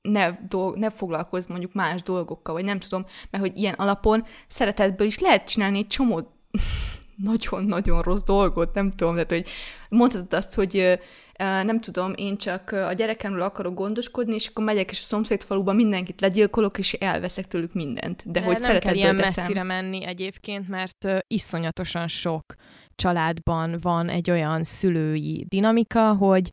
ne, dolg, ne foglalkozz mondjuk más dolgokkal, vagy nem tudom, mert hogy ilyen alapon szeretetből is lehet csinálni egy csomó nagyon-nagyon rossz dolgot, nem tudom, tehát hogy mondhatod azt, hogy nem tudom, én csak a gyerekemről akarok gondoskodni, és akkor megyek, és a szomszéd faluban mindenkit legyilkolok, és elveszek tőlük mindent. De, De hogy nem kell ilyen teszem. messzire menni egyébként, mert iszonyatosan sok családban van egy olyan szülői dinamika, hogy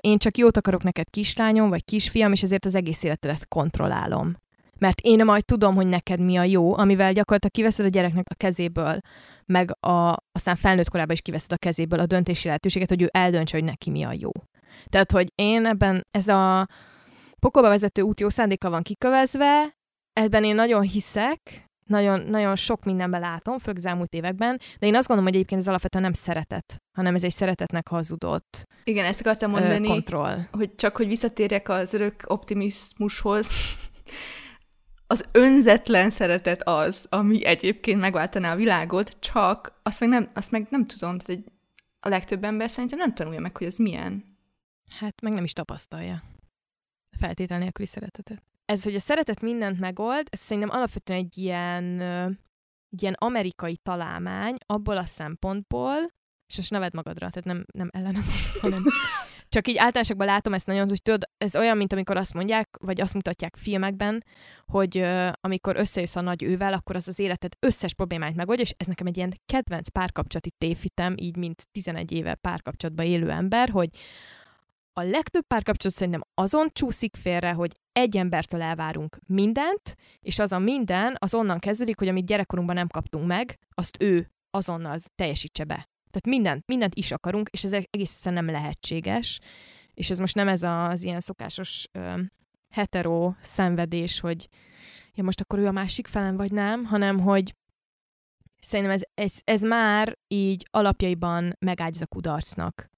én csak jót akarok neked kislányom, vagy kisfiam, és ezért az egész életedet kontrollálom. Mert én majd tudom, hogy neked mi a jó, amivel gyakorlatilag kiveszed a gyereknek a kezéből, meg a, aztán felnőtt korában is kiveszed a kezéből a döntési lehetőséget, hogy ő eldöntse, hogy neki mi a jó. Tehát, hogy én ebben ez a pokolba vezető út jó szándéka van kikövezve, ebben én nagyon hiszek, nagyon, nagyon sok mindenben látom, főleg az elmúlt években, de én azt gondolom, hogy egyébként ez alapvetően nem szeretet, hanem ez egy szeretetnek hazudott Igen, ezt akartam mondani, kontroll. hogy csak hogy visszatérjek az örök optimizmushoz, az önzetlen szeretet az, ami egyébként megváltaná a világot, csak azt meg nem, azt meg nem tudom, tehát a legtöbb ember szerintem nem tanulja meg, hogy az milyen. Hát meg nem is tapasztalja. Feltétel nélküli szeretetet ez, hogy a szeretet mindent megold, ez szerintem alapvetően egy ilyen, egy ilyen amerikai találmány abból a szempontból, és most neved magadra, tehát nem, nem ellenem, hanem csak így általánosakban látom ezt nagyon, hogy tudod, ez olyan, mint amikor azt mondják, vagy azt mutatják filmekben, hogy uh, amikor összejössz a nagy ővel, akkor az az életed összes problémáit megoldja, és ez nekem egy ilyen kedvenc párkapcsolati tévhitem, így mint 11 éve párkapcsolatban élő ember, hogy a legtöbb párkapcsolat szerintem azon csúszik félre, hogy egy embertől elvárunk mindent, és az a minden az onnan kezdődik, hogy amit gyerekkorunkban nem kaptunk meg, azt ő azonnal teljesítse be. Tehát mindent, mindent is akarunk, és ez egészen nem lehetséges. És ez most nem ez az ilyen szokásos ö, hetero szenvedés, hogy ja, most akkor ő a másik felem, vagy nem, hanem hogy szerintem ez, ez, ez már így alapjaiban megágyaz a kudarcnak.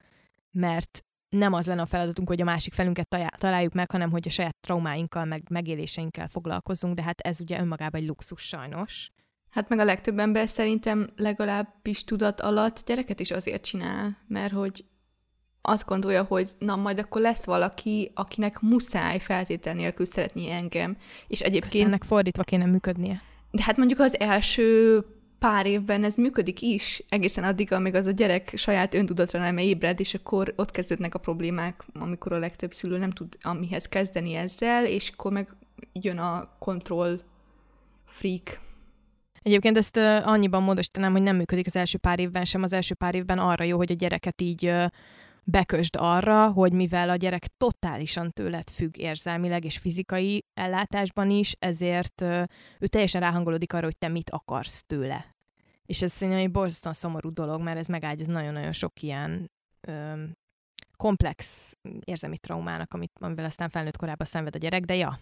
Mert nem az lenne a feladatunk, hogy a másik felünket találjuk meg, hanem hogy a saját traumáinkkal, meg megéléseinkkel foglalkozunk, de hát ez ugye önmagában egy luxus sajnos. Hát meg a legtöbb ember szerintem legalábbis tudat alatt gyereket is azért csinál, mert hogy azt gondolja, hogy na majd akkor lesz valaki, akinek muszáj feltétel nélkül szeretni engem. És egyébként... Közben ennek fordítva kéne működnie. De hát mondjuk az első pár évben ez működik is, egészen addig, amíg az a gyerek saját öntudatra nem ébred, és akkor ott kezdődnek a problémák, amikor a legtöbb szülő nem tud amihez kezdeni ezzel, és akkor meg jön a kontroll freak. Egyébként ezt annyiban módosítanám, hogy nem működik az első pár évben sem. Az első pár évben arra jó, hogy a gyereket így bekösd arra, hogy mivel a gyerek totálisan tőled függ érzelmileg és fizikai ellátásban is, ezért ő teljesen ráhangolódik arra, hogy te mit akarsz tőle. És ez szerintem egy borzasztóan szomorú dolog, mert ez megágyaz nagyon-nagyon sok ilyen ö, komplex érzelmi traumának, amit, amivel aztán felnőtt korában szenved a gyerek, de ja.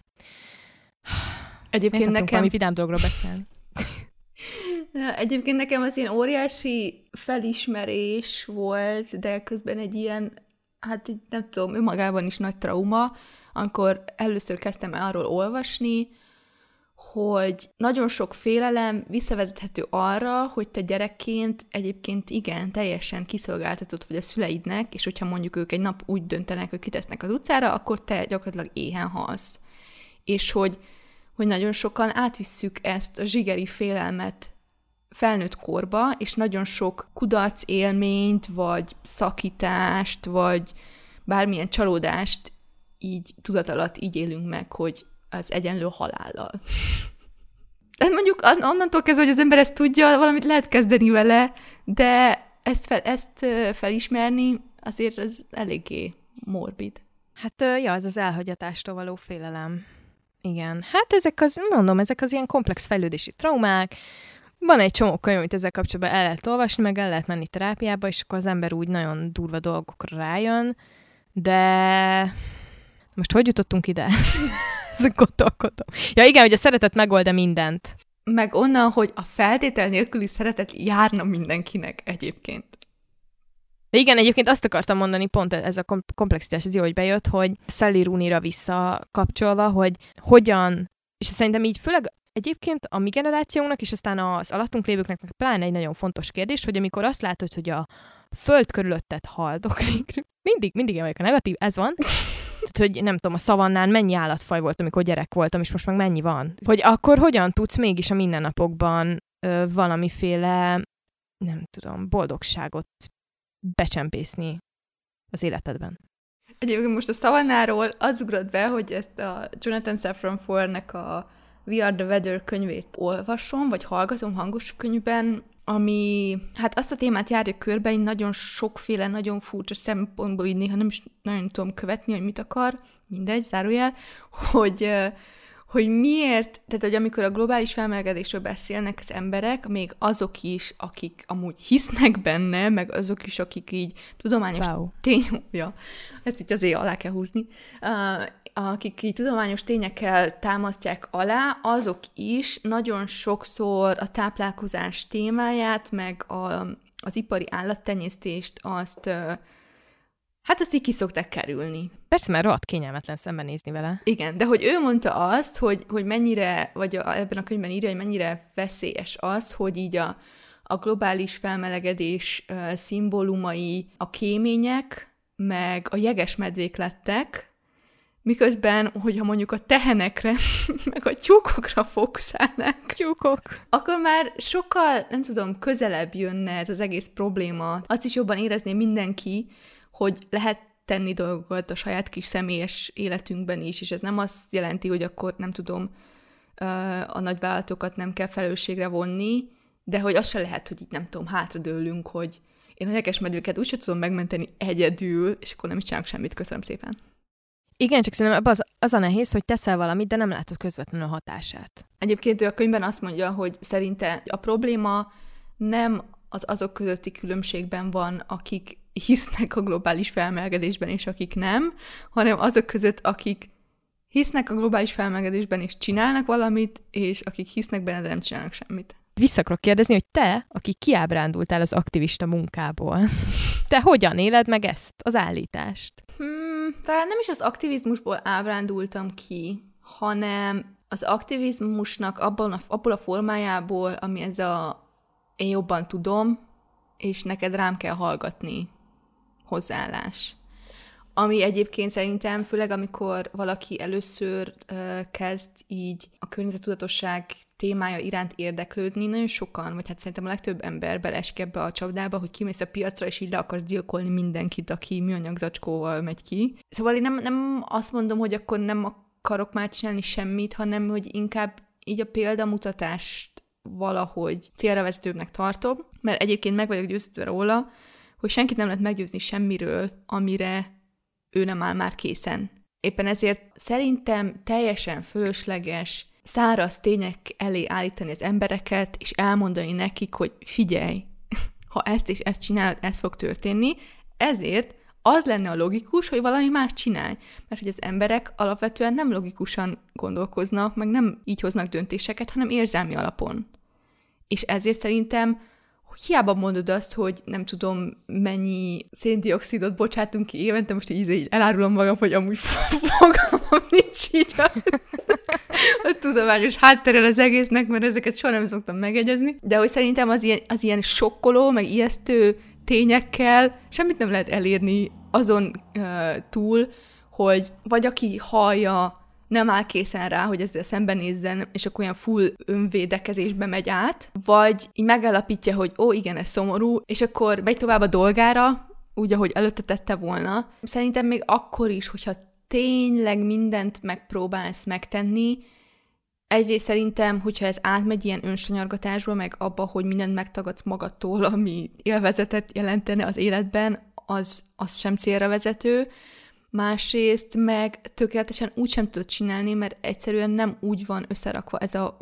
Egyébként nekem... Valami vidám dologról beszélni. Egyébként nekem az ilyen óriási felismerés volt, de közben egy ilyen hát így nem tudom, önmagában is nagy trauma, amikor először kezdtem arról olvasni, hogy nagyon sok félelem visszavezethető arra, hogy te gyerekként egyébként igen, teljesen kiszolgáltatott vagy a szüleidnek, és hogyha mondjuk ők egy nap úgy döntenek, hogy kitesznek az utcára, akkor te gyakorlatilag éhen halsz. És hogy, hogy nagyon sokan átvisszük ezt a zsigeri félelmet felnőtt korba, és nagyon sok kudarc élményt, vagy szakítást, vagy bármilyen csalódást így tudat alatt így élünk meg, hogy az egyenlő halállal. Hát mondjuk onnantól kezdve, hogy az ember ezt tudja, valamit lehet kezdeni vele, de ezt, fel, ezt felismerni azért az eléggé morbid. Hát, ja, ez az elhagyatástól való félelem. Igen. Hát ezek az, mondom, ezek az ilyen komplex fejlődési traumák, van egy csomó könyv, amit ezzel kapcsolatban el lehet olvasni, meg el lehet menni terápiába, és akkor az ember úgy nagyon durva dolgokra rájön, de most hogy jutottunk ide? Ez gondolkodom. Ja igen, hogy a szeretet megold mindent. Meg onnan, hogy a feltétel nélküli szeretet járna mindenkinek egyébként. De igen, egyébként azt akartam mondani, pont ez a komplexitás, ez jó, hogy bejött, hogy Sally Rooney-ra visszakapcsolva, hogy hogyan, és szerintem így főleg egyébként a mi generációnknak, és aztán az alattunk lévőknek meg pláne egy nagyon fontos kérdés, hogy amikor azt látod, hogy a föld körülötted haldoklik, mindig, mindig vagyok a negatív, ez van, tehát, hogy nem tudom, a szavannán mennyi állatfaj volt, amikor gyerek voltam, és most meg mennyi van. Hogy akkor hogyan tudsz mégis a mindennapokban ö, valamiféle, nem tudom, boldogságot becsempészni az életedben. Egyébként most a szavannáról az ugrott be, hogy ezt a Jonathan Safran Foer-nek a We Are the Weather könyvét olvasom, vagy hallgatom hangos könyvben, ami hát azt a témát járja körbe, én nagyon sokféle, nagyon furcsa szempontból így néha nem is nagyon tudom követni, hogy mit akar, mindegy, zárójel, hogy, hogy miért, tehát hogy amikor a globális felmelegedésről beszélnek az emberek, még azok is, akik amúgy hisznek benne, meg azok is, akik így tudományos wow. tény, ja, ezt itt azért alá kell húzni, uh, akik így tudományos tényekkel támasztják alá, azok is nagyon sokszor a táplálkozás témáját, meg a, az ipari állattenyésztést azt Hát azt így ki szokták kerülni. Persze, mert rohadt kényelmetlen szembenézni vele. Igen, de hogy ő mondta azt, hogy, hogy mennyire, vagy a, ebben a könyvben írja, hogy mennyire veszélyes az, hogy így a, a globális felmelegedés uh, szimbólumai a kémények, meg a jeges medvék lettek, Miközben, hogyha mondjuk a tehenekre, meg a tyúkokra fókuszálnák, tyúkok, akkor már sokkal, nem tudom, közelebb jönne ez az egész probléma. Azt is jobban érezné mindenki, hogy lehet tenni dolgokat a saját kis személyes életünkben is, és ez nem azt jelenti, hogy akkor nem tudom, a nagyvállalatokat nem kell felelősségre vonni, de hogy az se lehet, hogy így nem tudom, hátradőlünk, hogy én a medvőket úgyse tudom megmenteni egyedül, és akkor nem is csinálok semmit. Köszönöm szépen. Igen, csak szerintem az, az a nehéz, hogy teszel valamit, de nem látod közvetlenül a hatását. Egyébként ő a könyvben azt mondja, hogy szerinte a probléma nem az azok közötti különbségben van, akik hisznek a globális felmelegedésben, és akik nem, hanem azok között, akik hisznek a globális felmelegedésben, és csinálnak valamit, és akik hisznek benne, de nem csinálnak semmit. Vissza akarok kérdezni, hogy te, aki kiábrándultál az aktivista munkából, te hogyan éled meg ezt, az állítást? Hmm, talán nem is az aktivizmusból ábrándultam ki, hanem az aktivizmusnak abban a, abból a formájából, ami ez a én jobban tudom, és neked rám kell hallgatni hozzáállás. Ami egyébként szerintem, főleg amikor valaki először uh, kezd így a környezetudatosság témája iránt érdeklődni, nagyon sokan, vagy hát szerintem a legtöbb ember belesik ebbe a csapdába, hogy kimész a piacra, és így le akarsz gyilkolni mindenkit, aki műanyag zacskóval megy ki. Szóval én nem, nem azt mondom, hogy akkor nem akarok már csinálni semmit, hanem hogy inkább így a példamutatást valahogy célra vezetőbbnek tartom, mert egyébként meg vagyok győződve róla, hogy senkit nem lehet meggyőzni semmiről, amire ő nem áll már készen. Éppen ezért szerintem teljesen fölösleges száraz tények elé állítani az embereket, és elmondani nekik, hogy figyelj, ha ezt és ezt csinálod, ez fog történni, ezért az lenne a logikus, hogy valami más csinálj. Mert hogy az emberek alapvetően nem logikusan gondolkoznak, meg nem így hoznak döntéseket, hanem érzelmi alapon. És ezért szerintem, hiába mondod azt, hogy nem tudom, mennyi széndiokszidot bocsátunk ki évente, most így, így elárulom magam, hogy amúgy fogalmam nincs így a, a tudományos hátterrel az egésznek, mert ezeket soha nem szoktam megegyezni. De hogy szerintem az ilyen, az ilyen sokkoló, meg ijesztő tényekkel semmit nem lehet elérni azon uh, túl, hogy vagy aki hallja nem áll készen rá, hogy ezzel szembenézzen, és akkor olyan full önvédekezésbe megy át, vagy így megállapítja, hogy ó, igen, ez szomorú, és akkor megy tovább a dolgára, úgy, ahogy előtte tette volna. Szerintem még akkor is, hogyha tényleg mindent megpróbálsz megtenni, egyrészt szerintem, hogyha ez átmegy ilyen önsanyargatásba, meg abba, hogy mindent megtagadsz magadtól, ami élvezetet jelentene az életben, az, az sem célra vezető másrészt meg tökéletesen úgy sem tudod csinálni, mert egyszerűen nem úgy van összerakva ez a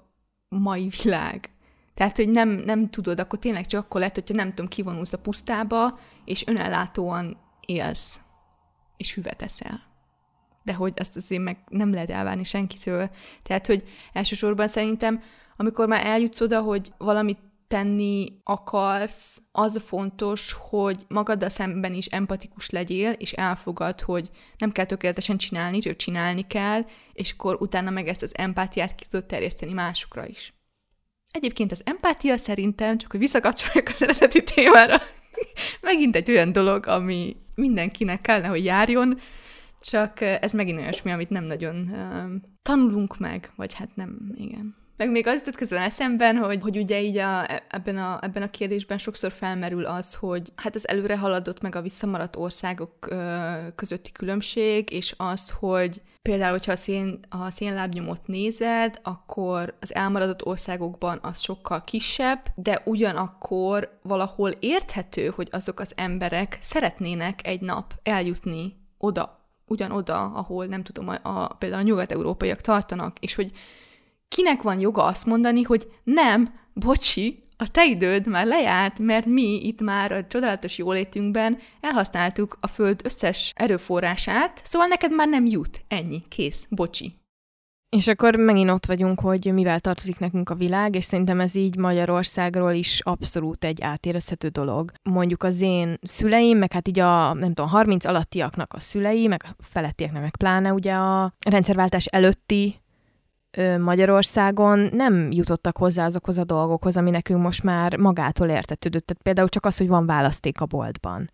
mai világ. Tehát, hogy nem, nem tudod, akkor tényleg csak akkor lehet, hogyha nem tudom, kivonulsz a pusztába, és önellátóan élsz, és hüvet eszel. De hogy azt azért meg nem lehet elvárni senkitől. Tehát, hogy elsősorban szerintem, amikor már eljutsz oda, hogy valamit tenni akarsz, az fontos, hogy magaddal szemben is empatikus legyél, és elfogad, hogy nem kell tökéletesen csinálni, csak csinálni kell, és akkor utána meg ezt az empátiát ki tudod terjeszteni másokra is. Egyébként az empátia szerintem, csak hogy visszakapcsoljak az eredeti témára, megint egy olyan dolog, ami mindenkinek kellene, hogy járjon, csak ez megint olyasmi, amit nem nagyon uh, tanulunk meg, vagy hát nem, igen. Meg még az jutott közben eszemben, hogy, hogy ugye így a, ebben, a, ebben a kérdésben sokszor felmerül az, hogy hát az előre haladott meg a visszamaradt országok ö, közötti különbség, és az, hogy például, hogyha a, szén, a szénlábnyomot nézed, akkor az elmaradott országokban az sokkal kisebb, de ugyanakkor valahol érthető, hogy azok az emberek szeretnének egy nap eljutni oda, ugyanoda, ahol nem tudom, a, a, például a nyugat-európaiak tartanak, és hogy kinek van joga azt mondani, hogy nem, bocsi, a te időd már lejárt, mert mi itt már a csodálatos jólétünkben elhasználtuk a föld összes erőforrását, szóval neked már nem jut. Ennyi, kész, bocsi. És akkor megint ott vagyunk, hogy mivel tartozik nekünk a világ, és szerintem ez így Magyarországról is abszolút egy átérezhető dolog. Mondjuk az én szüleim, meg hát így a, nem tudom, 30 alattiaknak a szülei, meg a felettieknek meg pláne ugye a rendszerváltás előtti Magyarországon nem jutottak hozzá azokhoz a dolgokhoz, ami nekünk most már magától értetődött. Tehát például csak az, hogy van választék a boltban.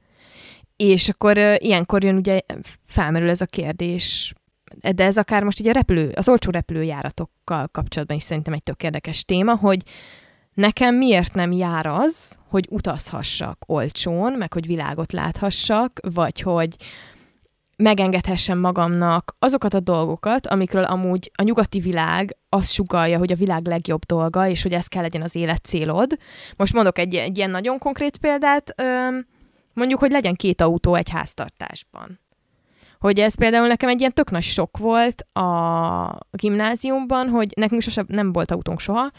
És akkor ilyenkor jön ugye felmerül ez a kérdés, de ez akár most így a repülő, az olcsó repülőjáratokkal kapcsolatban is szerintem egy tök érdekes téma, hogy nekem miért nem jár az, hogy utazhassak olcsón, meg hogy világot láthassak, vagy hogy megengedhessem magamnak azokat a dolgokat, amikről amúgy a nyugati világ azt sugalja, hogy a világ legjobb dolga, és hogy ez kell legyen az élet célod. Most mondok egy, egy ilyen nagyon konkrét példát, mondjuk, hogy legyen két autó egy háztartásban. Hogy ez például nekem egy ilyen tök nagy sok volt a gimnáziumban, hogy nekünk sosem nem volt autónk soha,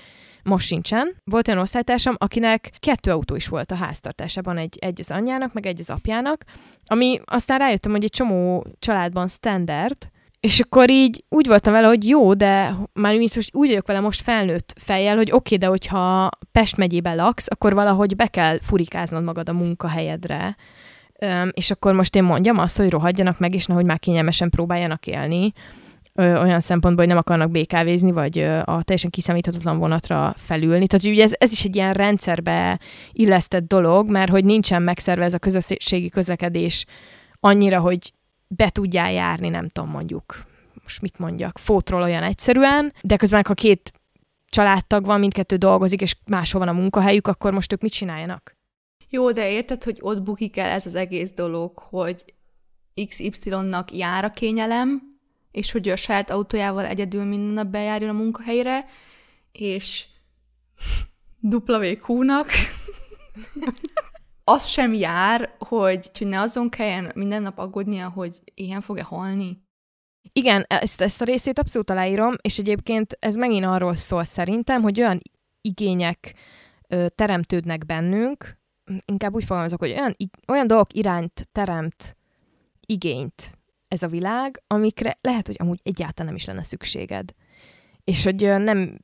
most sincsen. Volt olyan osztálytársam, akinek kettő autó is volt a háztartásában, egy, egy az anyjának, meg egy az apjának, ami aztán rájöttem, hogy egy csomó családban standard, és akkor így úgy voltam vele, hogy jó, de már most úgy vagyok vele most felnőtt fejjel, hogy oké, okay, de hogyha Pest megyében laksz, akkor valahogy be kell furikáznod magad a munkahelyedre. Um, és akkor most én mondjam azt, hogy rohadjanak meg, és nehogy már kényelmesen próbáljanak élni ö, olyan szempontból, hogy nem akarnak békávézni, vagy ö, a teljesen kiszámíthatatlan vonatra felülni. Tehát ugye ez, ez is egy ilyen rendszerbe illesztett dolog, mert hogy nincsen megszerve a közösségi közlekedés annyira, hogy be tudjál járni, nem tudom, mondjuk, most mit mondjak, fótról olyan egyszerűen, de közben, ha két családtag van, mindkettő dolgozik, és máshol van a munkahelyük, akkor most ők mit csináljanak? Jó, de érted, hogy ott bukik el ez az egész dolog, hogy XY-nak jár a kényelem, és hogy a saját autójával egyedül minden nap bejárjon a munkahelyre, és WQ-nak az sem jár, hogy, hogy ne azon kelljen minden nap aggódnia, hogy ilyen fog-e halni. Igen, ezt, ezt a részét abszolút aláírom, és egyébként ez megint arról szól szerintem, hogy olyan igények ö, teremtődnek bennünk, inkább úgy fogalmazok, hogy olyan, olyan dolgok irányt teremt igényt ez a világ, amikre lehet, hogy amúgy egyáltalán nem is lenne szükséged. És hogy nem,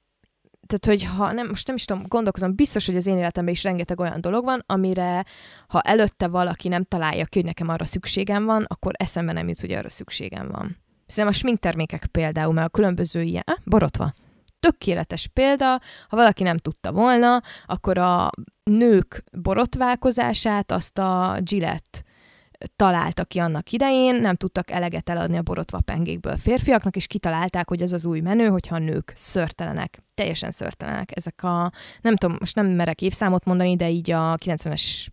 tehát hogy ha nem, most nem is tudom, gondolkozom, biztos, hogy az én életemben is rengeteg olyan dolog van, amire ha előtte valaki nem találja ki, hogy nekem arra szükségem van, akkor eszembe nem jut, hogy arra szükségem van. Szerintem a sminktermékek például, mert a különböző ilyen, ah, borotva, tökéletes példa, ha valaki nem tudta volna, akkor a nők borotválkozását azt a Gillette találtak ki annak idején, nem tudtak eleget eladni a borotva pengékből férfiaknak, és kitalálták, hogy az az új menő, hogyha a nők szörtelenek, teljesen szörtelenek. Ezek a, nem tudom, most nem merek évszámot mondani, de így a 90-es,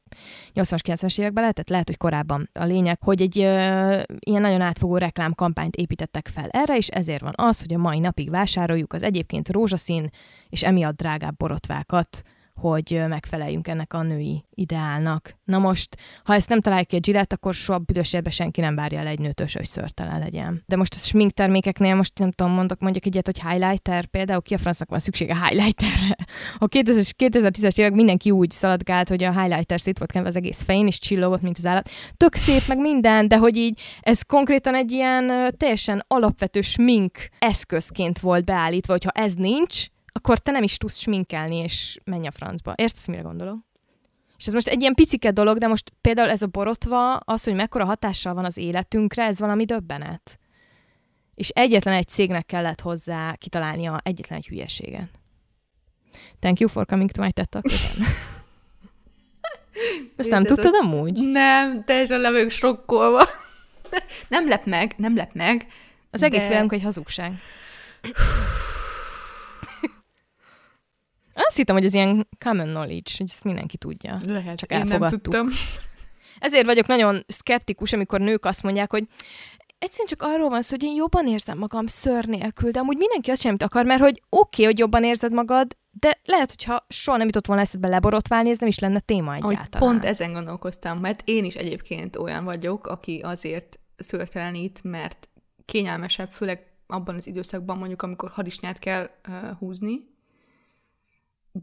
80-as, 90-es években lehetett, lehet, hogy korábban a lényeg, hogy egy ö, ilyen nagyon átfogó reklámkampányt építettek fel erre, és ezért van az, hogy a mai napig vásároljuk az egyébként rózsaszín és emiatt drágább borotvákat, hogy megfeleljünk ennek a női ideálnak. Na most, ha ezt nem találjuk ki a Gillette, akkor soha büdösebben senki nem várja el egy nőtől, hogy szörtelen legyen. De most a smink termékeknél most nem tudom, mondok mondjuk egyet, hogy highlighter, például ki a francnak van szüksége highlighterre. A 2010-es évek mindenki úgy szaladgált, hogy a highlighter szét volt kenve az egész fején, és csillogott, mint az állat. Tök szép, meg minden, de hogy így ez konkrétan egy ilyen teljesen alapvető smink eszközként volt beállítva, hogy ha ez nincs, akkor te nem is tudsz sminkelni, és menj a francba. Érted, mire gondolok? És ez most egy ilyen picike dolog, de most például ez a borotva, az, hogy mekkora hatással van az életünkre, ez valami döbbenet. És egyetlen egy cégnek kellett hozzá kitalálnia egyetlen egy hülyeséget. Thank you for coming to my TED Talk. Ezt nem tudtad amúgy? Nem, teljesen le vagyok sokkolva. nem lep meg, nem lep meg. Az egész de... világunk egy hazugság. Azt hittem, hogy ez ilyen common knowledge, hogy ezt mindenki tudja. Lehet, csak én elfogadtuk. nem tudtam. Ezért vagyok nagyon szkeptikus, amikor nők azt mondják, hogy egyszerűen csak arról van szó, hogy én jobban érzem magam ször nélkül, de amúgy mindenki azt semmit akar, mert hogy oké, okay, hogy jobban érzed magad, de lehet, hogyha soha nem jutott volna eszedbe leborotválni, ez nem is lenne téma egyáltalán. Ahogy pont ezen gondolkoztam, mert én is egyébként olyan vagyok, aki azért szörtelenít, mert kényelmesebb, főleg abban az időszakban mondjuk, amikor harisnyát kell uh, húzni,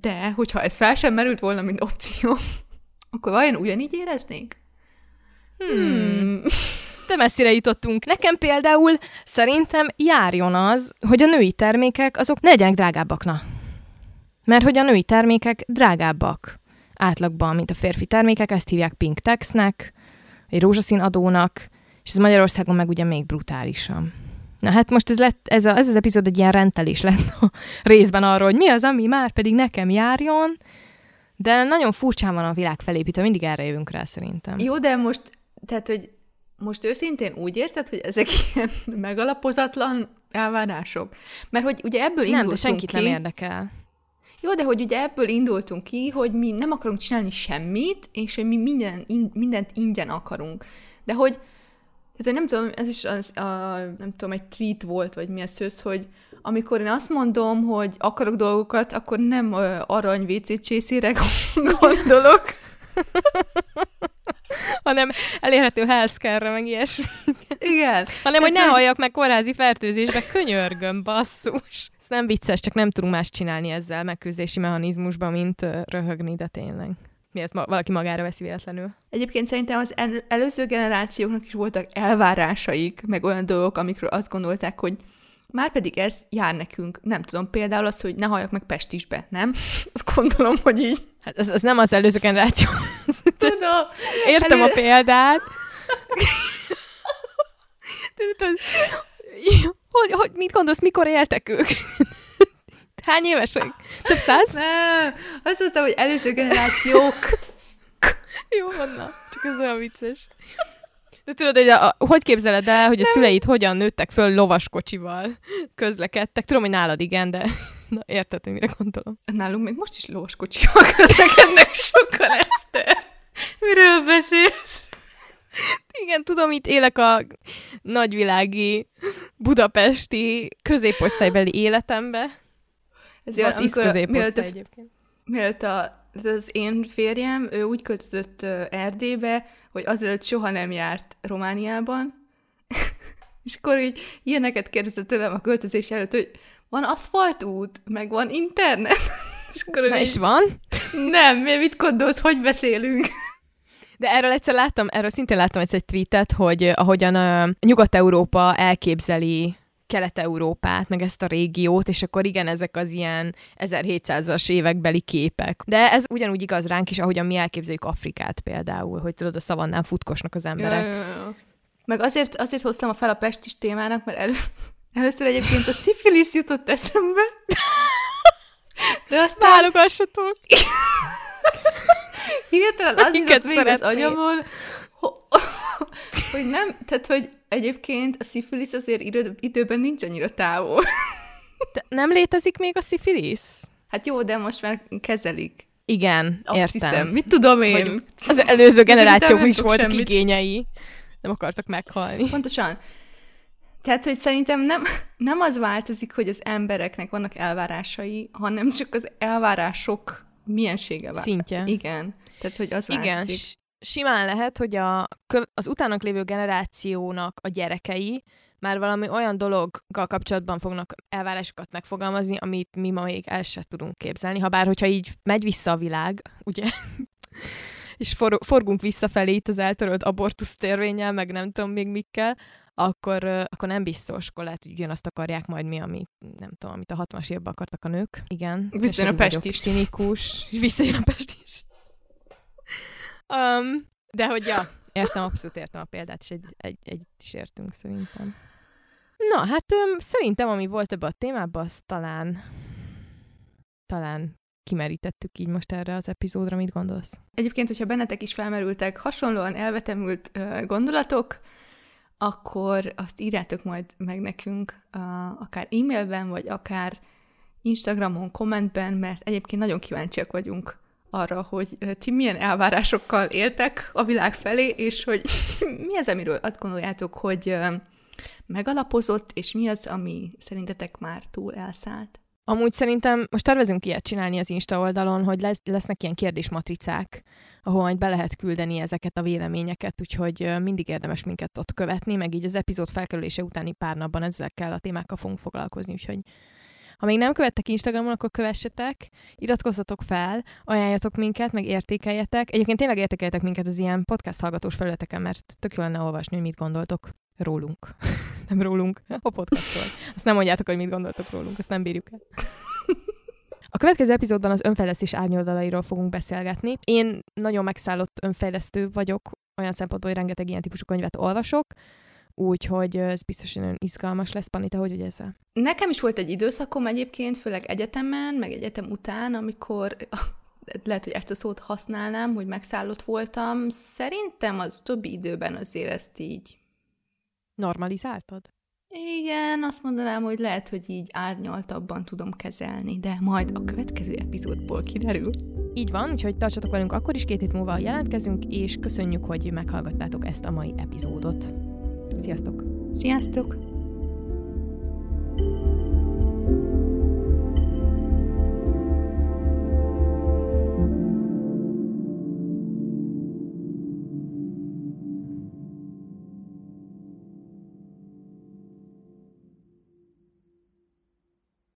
de, hogyha ez fel sem merült volna, mint opció, akkor vajon ugyanígy éreznénk? Hmm. De messzire jutottunk. Nekem például szerintem járjon az, hogy a női termékek azok ne legyenek drágábbak, na. Mert hogy a női termékek drágábbak átlagban, mint a férfi termékek, ezt hívják pink taxnek, egy rózsaszín adónak, és ez Magyarországon meg ugye még brutálisan. Na hát most ez, lett, ez, a, ez az epizód egy ilyen rendelés lett a részben arról, hogy mi az, ami már pedig nekem járjon, de nagyon furcsán van a világ felépítve, mindig erre jövünk rá szerintem. Jó, de most, tehát, hogy most őszintén úgy érzed, hogy ezek ilyen megalapozatlan elvárások? Mert hogy ugye ebből indultunk Nem, de senkit ki, nem érdekel. Jó, de hogy ugye ebből indultunk ki, hogy mi nem akarunk csinálni semmit, és hogy mi minden, in, mindent ingyen akarunk. De hogy tehát nem tudom, ez is az, a, nem tudom, egy tweet volt, vagy mi a szősz, hogy amikor én azt mondom, hogy akarok dolgokat, akkor nem uh, arany WC csészére gondolok, hanem elérhető healthcare meg ilyesmi. Igen. hanem, hogy ne halljak meg kórházi fertőzésbe, könyörgöm, basszus. Ez nem vicces, csak nem tudunk más csinálni ezzel megküzdési mechanizmusban, mint röhögni, de tényleg miért ma- valaki magára veszi véletlenül. Egyébként szerintem az el- előző generációknak is voltak elvárásaik, meg olyan dolgok, amikről azt gondolták, hogy már pedig ez jár nekünk. Nem tudom, például az, hogy ne halljak meg Pestisbe, nem? Azt gondolom, hogy így. Hát az, az nem az előző generáció. Tudom. Értem elő... a példát. Tudod, hogy, hogy, mit gondolsz, mikor éltek ők? Hány évesek? Több száz? Nem, azt mondtam, hogy előző generációk. Jó van, na. Csak ez olyan vicces. De tudod, hogy a, hogy képzeled el, hogy a szüleid hogyan nőttek föl lovaskocsival, közlekedtek? Tudom, hogy nálad igen, de na, érted, mire gondolom. Nálunk még most is lovaskocsival közlekednek sokan, Eszter. Miről beszélsz? Igen, tudom, itt élek a nagyvilági budapesti középosztálybeli életembe. Ez olyan, amikor, mielőtt, a, egyébként. mielőtt a, az én férjem, ő úgy költözött Erdélybe, hogy azelőtt soha nem járt Romániában, és akkor így ilyeneket kérdezett tőlem a költözés előtt, hogy van aszfaltút, meg van internet. és akkor Na, és van? Nem, mi mit gondolsz, hogy beszélünk? De erről egyszer láttam, erről szintén láttam egyszer egy tweetet, hogy ahogyan a Nyugat-Európa elképzeli Kelet-Európát, meg ezt a régiót, és akkor igen, ezek az ilyen 1700-as évekbeli képek. De ez ugyanúgy igaz ránk is, ahogyan mi elképzeljük Afrikát például, hogy tudod, a szavannán futkosnak az emberek. Ja, ja, ja. Meg azért, azért hoztam a fel a pestis témának, mert elő, először egyébként a szifilisz jutott eszembe. De aztán... Válogassatok! Hirtelen az jutott még az agyamon, hogy nem, tehát, hogy egyébként a szifilisz azért idő, időben nincs annyira távol. De nem létezik még a szifilisz? Hát jó, de most már kezelik. Igen, Azt értem. Hiszem. Mit tudom én? Hogy az előző generációk is voltak semmit. igényei. Nem akartak meghalni. Pontosan. Tehát, hogy szerintem nem, nem az változik, hogy az embereknek vannak elvárásai, hanem csak az elvárások miensége változik. Szintje. Igen. Tehát, hogy az Igen, változik. Simán lehet, hogy a, az utának lévő generációnak a gyerekei már valami olyan dologgal kapcsolatban fognak elvárásokat megfogalmazni, amit mi ma még el sem tudunk képzelni. Ha bár, hogyha így megy vissza a világ, ugye, és for, forgunk visszafelé itt az eltörölt abortusz törvényel, meg nem tudom még mikkel, akkor, akkor nem biztos, akkor lehet, hogy ugyanazt akarják majd mi, amit nem tudom, amit a 60-as évben akartak a nők. Igen. Visszajön a Pest is. Szinikus, és visszajön a Pest is. Um, de hogy ja, értem, abszolút értem a példát, és egy, egy, egy is értünk szerintem. Na, hát um, szerintem, ami volt ebbe a témában, az talán talán kimerítettük így most erre az epizódra, mit gondolsz? Egyébként, hogyha bennetek is felmerültek hasonlóan elvetemült uh, gondolatok, akkor azt írjátok majd meg nekünk uh, akár e-mailben, vagy akár Instagramon, kommentben, mert egyébként nagyon kíváncsiak vagyunk arra, hogy ti milyen elvárásokkal éltek a világ felé, és hogy mi az, amiről azt gondoljátok, hogy megalapozott, és mi az, ami szerintetek már túl elszállt? Amúgy szerintem most tervezünk ilyet csinálni az Insta oldalon, hogy lesz, lesznek ilyen kérdésmatricák, ahol majd be lehet küldeni ezeket a véleményeket, úgyhogy mindig érdemes minket ott követni, meg így az epizód felkerülése utáni pár napban ezekkel a témákkal fogunk foglalkozni, úgyhogy ha még nem követtek Instagramon, akkor kövessetek, iratkozzatok fel, ajánljatok minket, meg értékeljetek. Egyébként tényleg értékeljetek minket az ilyen podcast hallgatós felületeken, mert tök jó lenne olvasni, hogy mit gondoltok rólunk. nem rólunk, a podcastról. Azt nem mondjátok, hogy mit gondoltok rólunk, azt nem bírjuk el. A következő epizódban az önfejlesztés árnyoldalairól fogunk beszélgetni. Én nagyon megszállott önfejlesztő vagyok, olyan szempontból, hogy rengeteg ilyen típusú könyvet olvasok, úgyhogy ez biztos nagyon izgalmas lesz. Panita, hogy vagy ezzel? Nekem is volt egy időszakom egyébként, főleg egyetemen, meg egyetem után, amikor lehet, hogy ezt a szót használnám, hogy megszállott voltam. Szerintem az többi időben azért ezt így Normalizáltad? Igen, azt mondanám, hogy lehet, hogy így árnyaltabban tudom kezelni, de majd a következő epizódból kiderül. Így van, úgyhogy tartsatok velünk akkor is, két hét múlva jelentkezünk, és köszönjük, hogy meghallgattátok ezt a mai epizódot. Sziasztok! Sziasztok!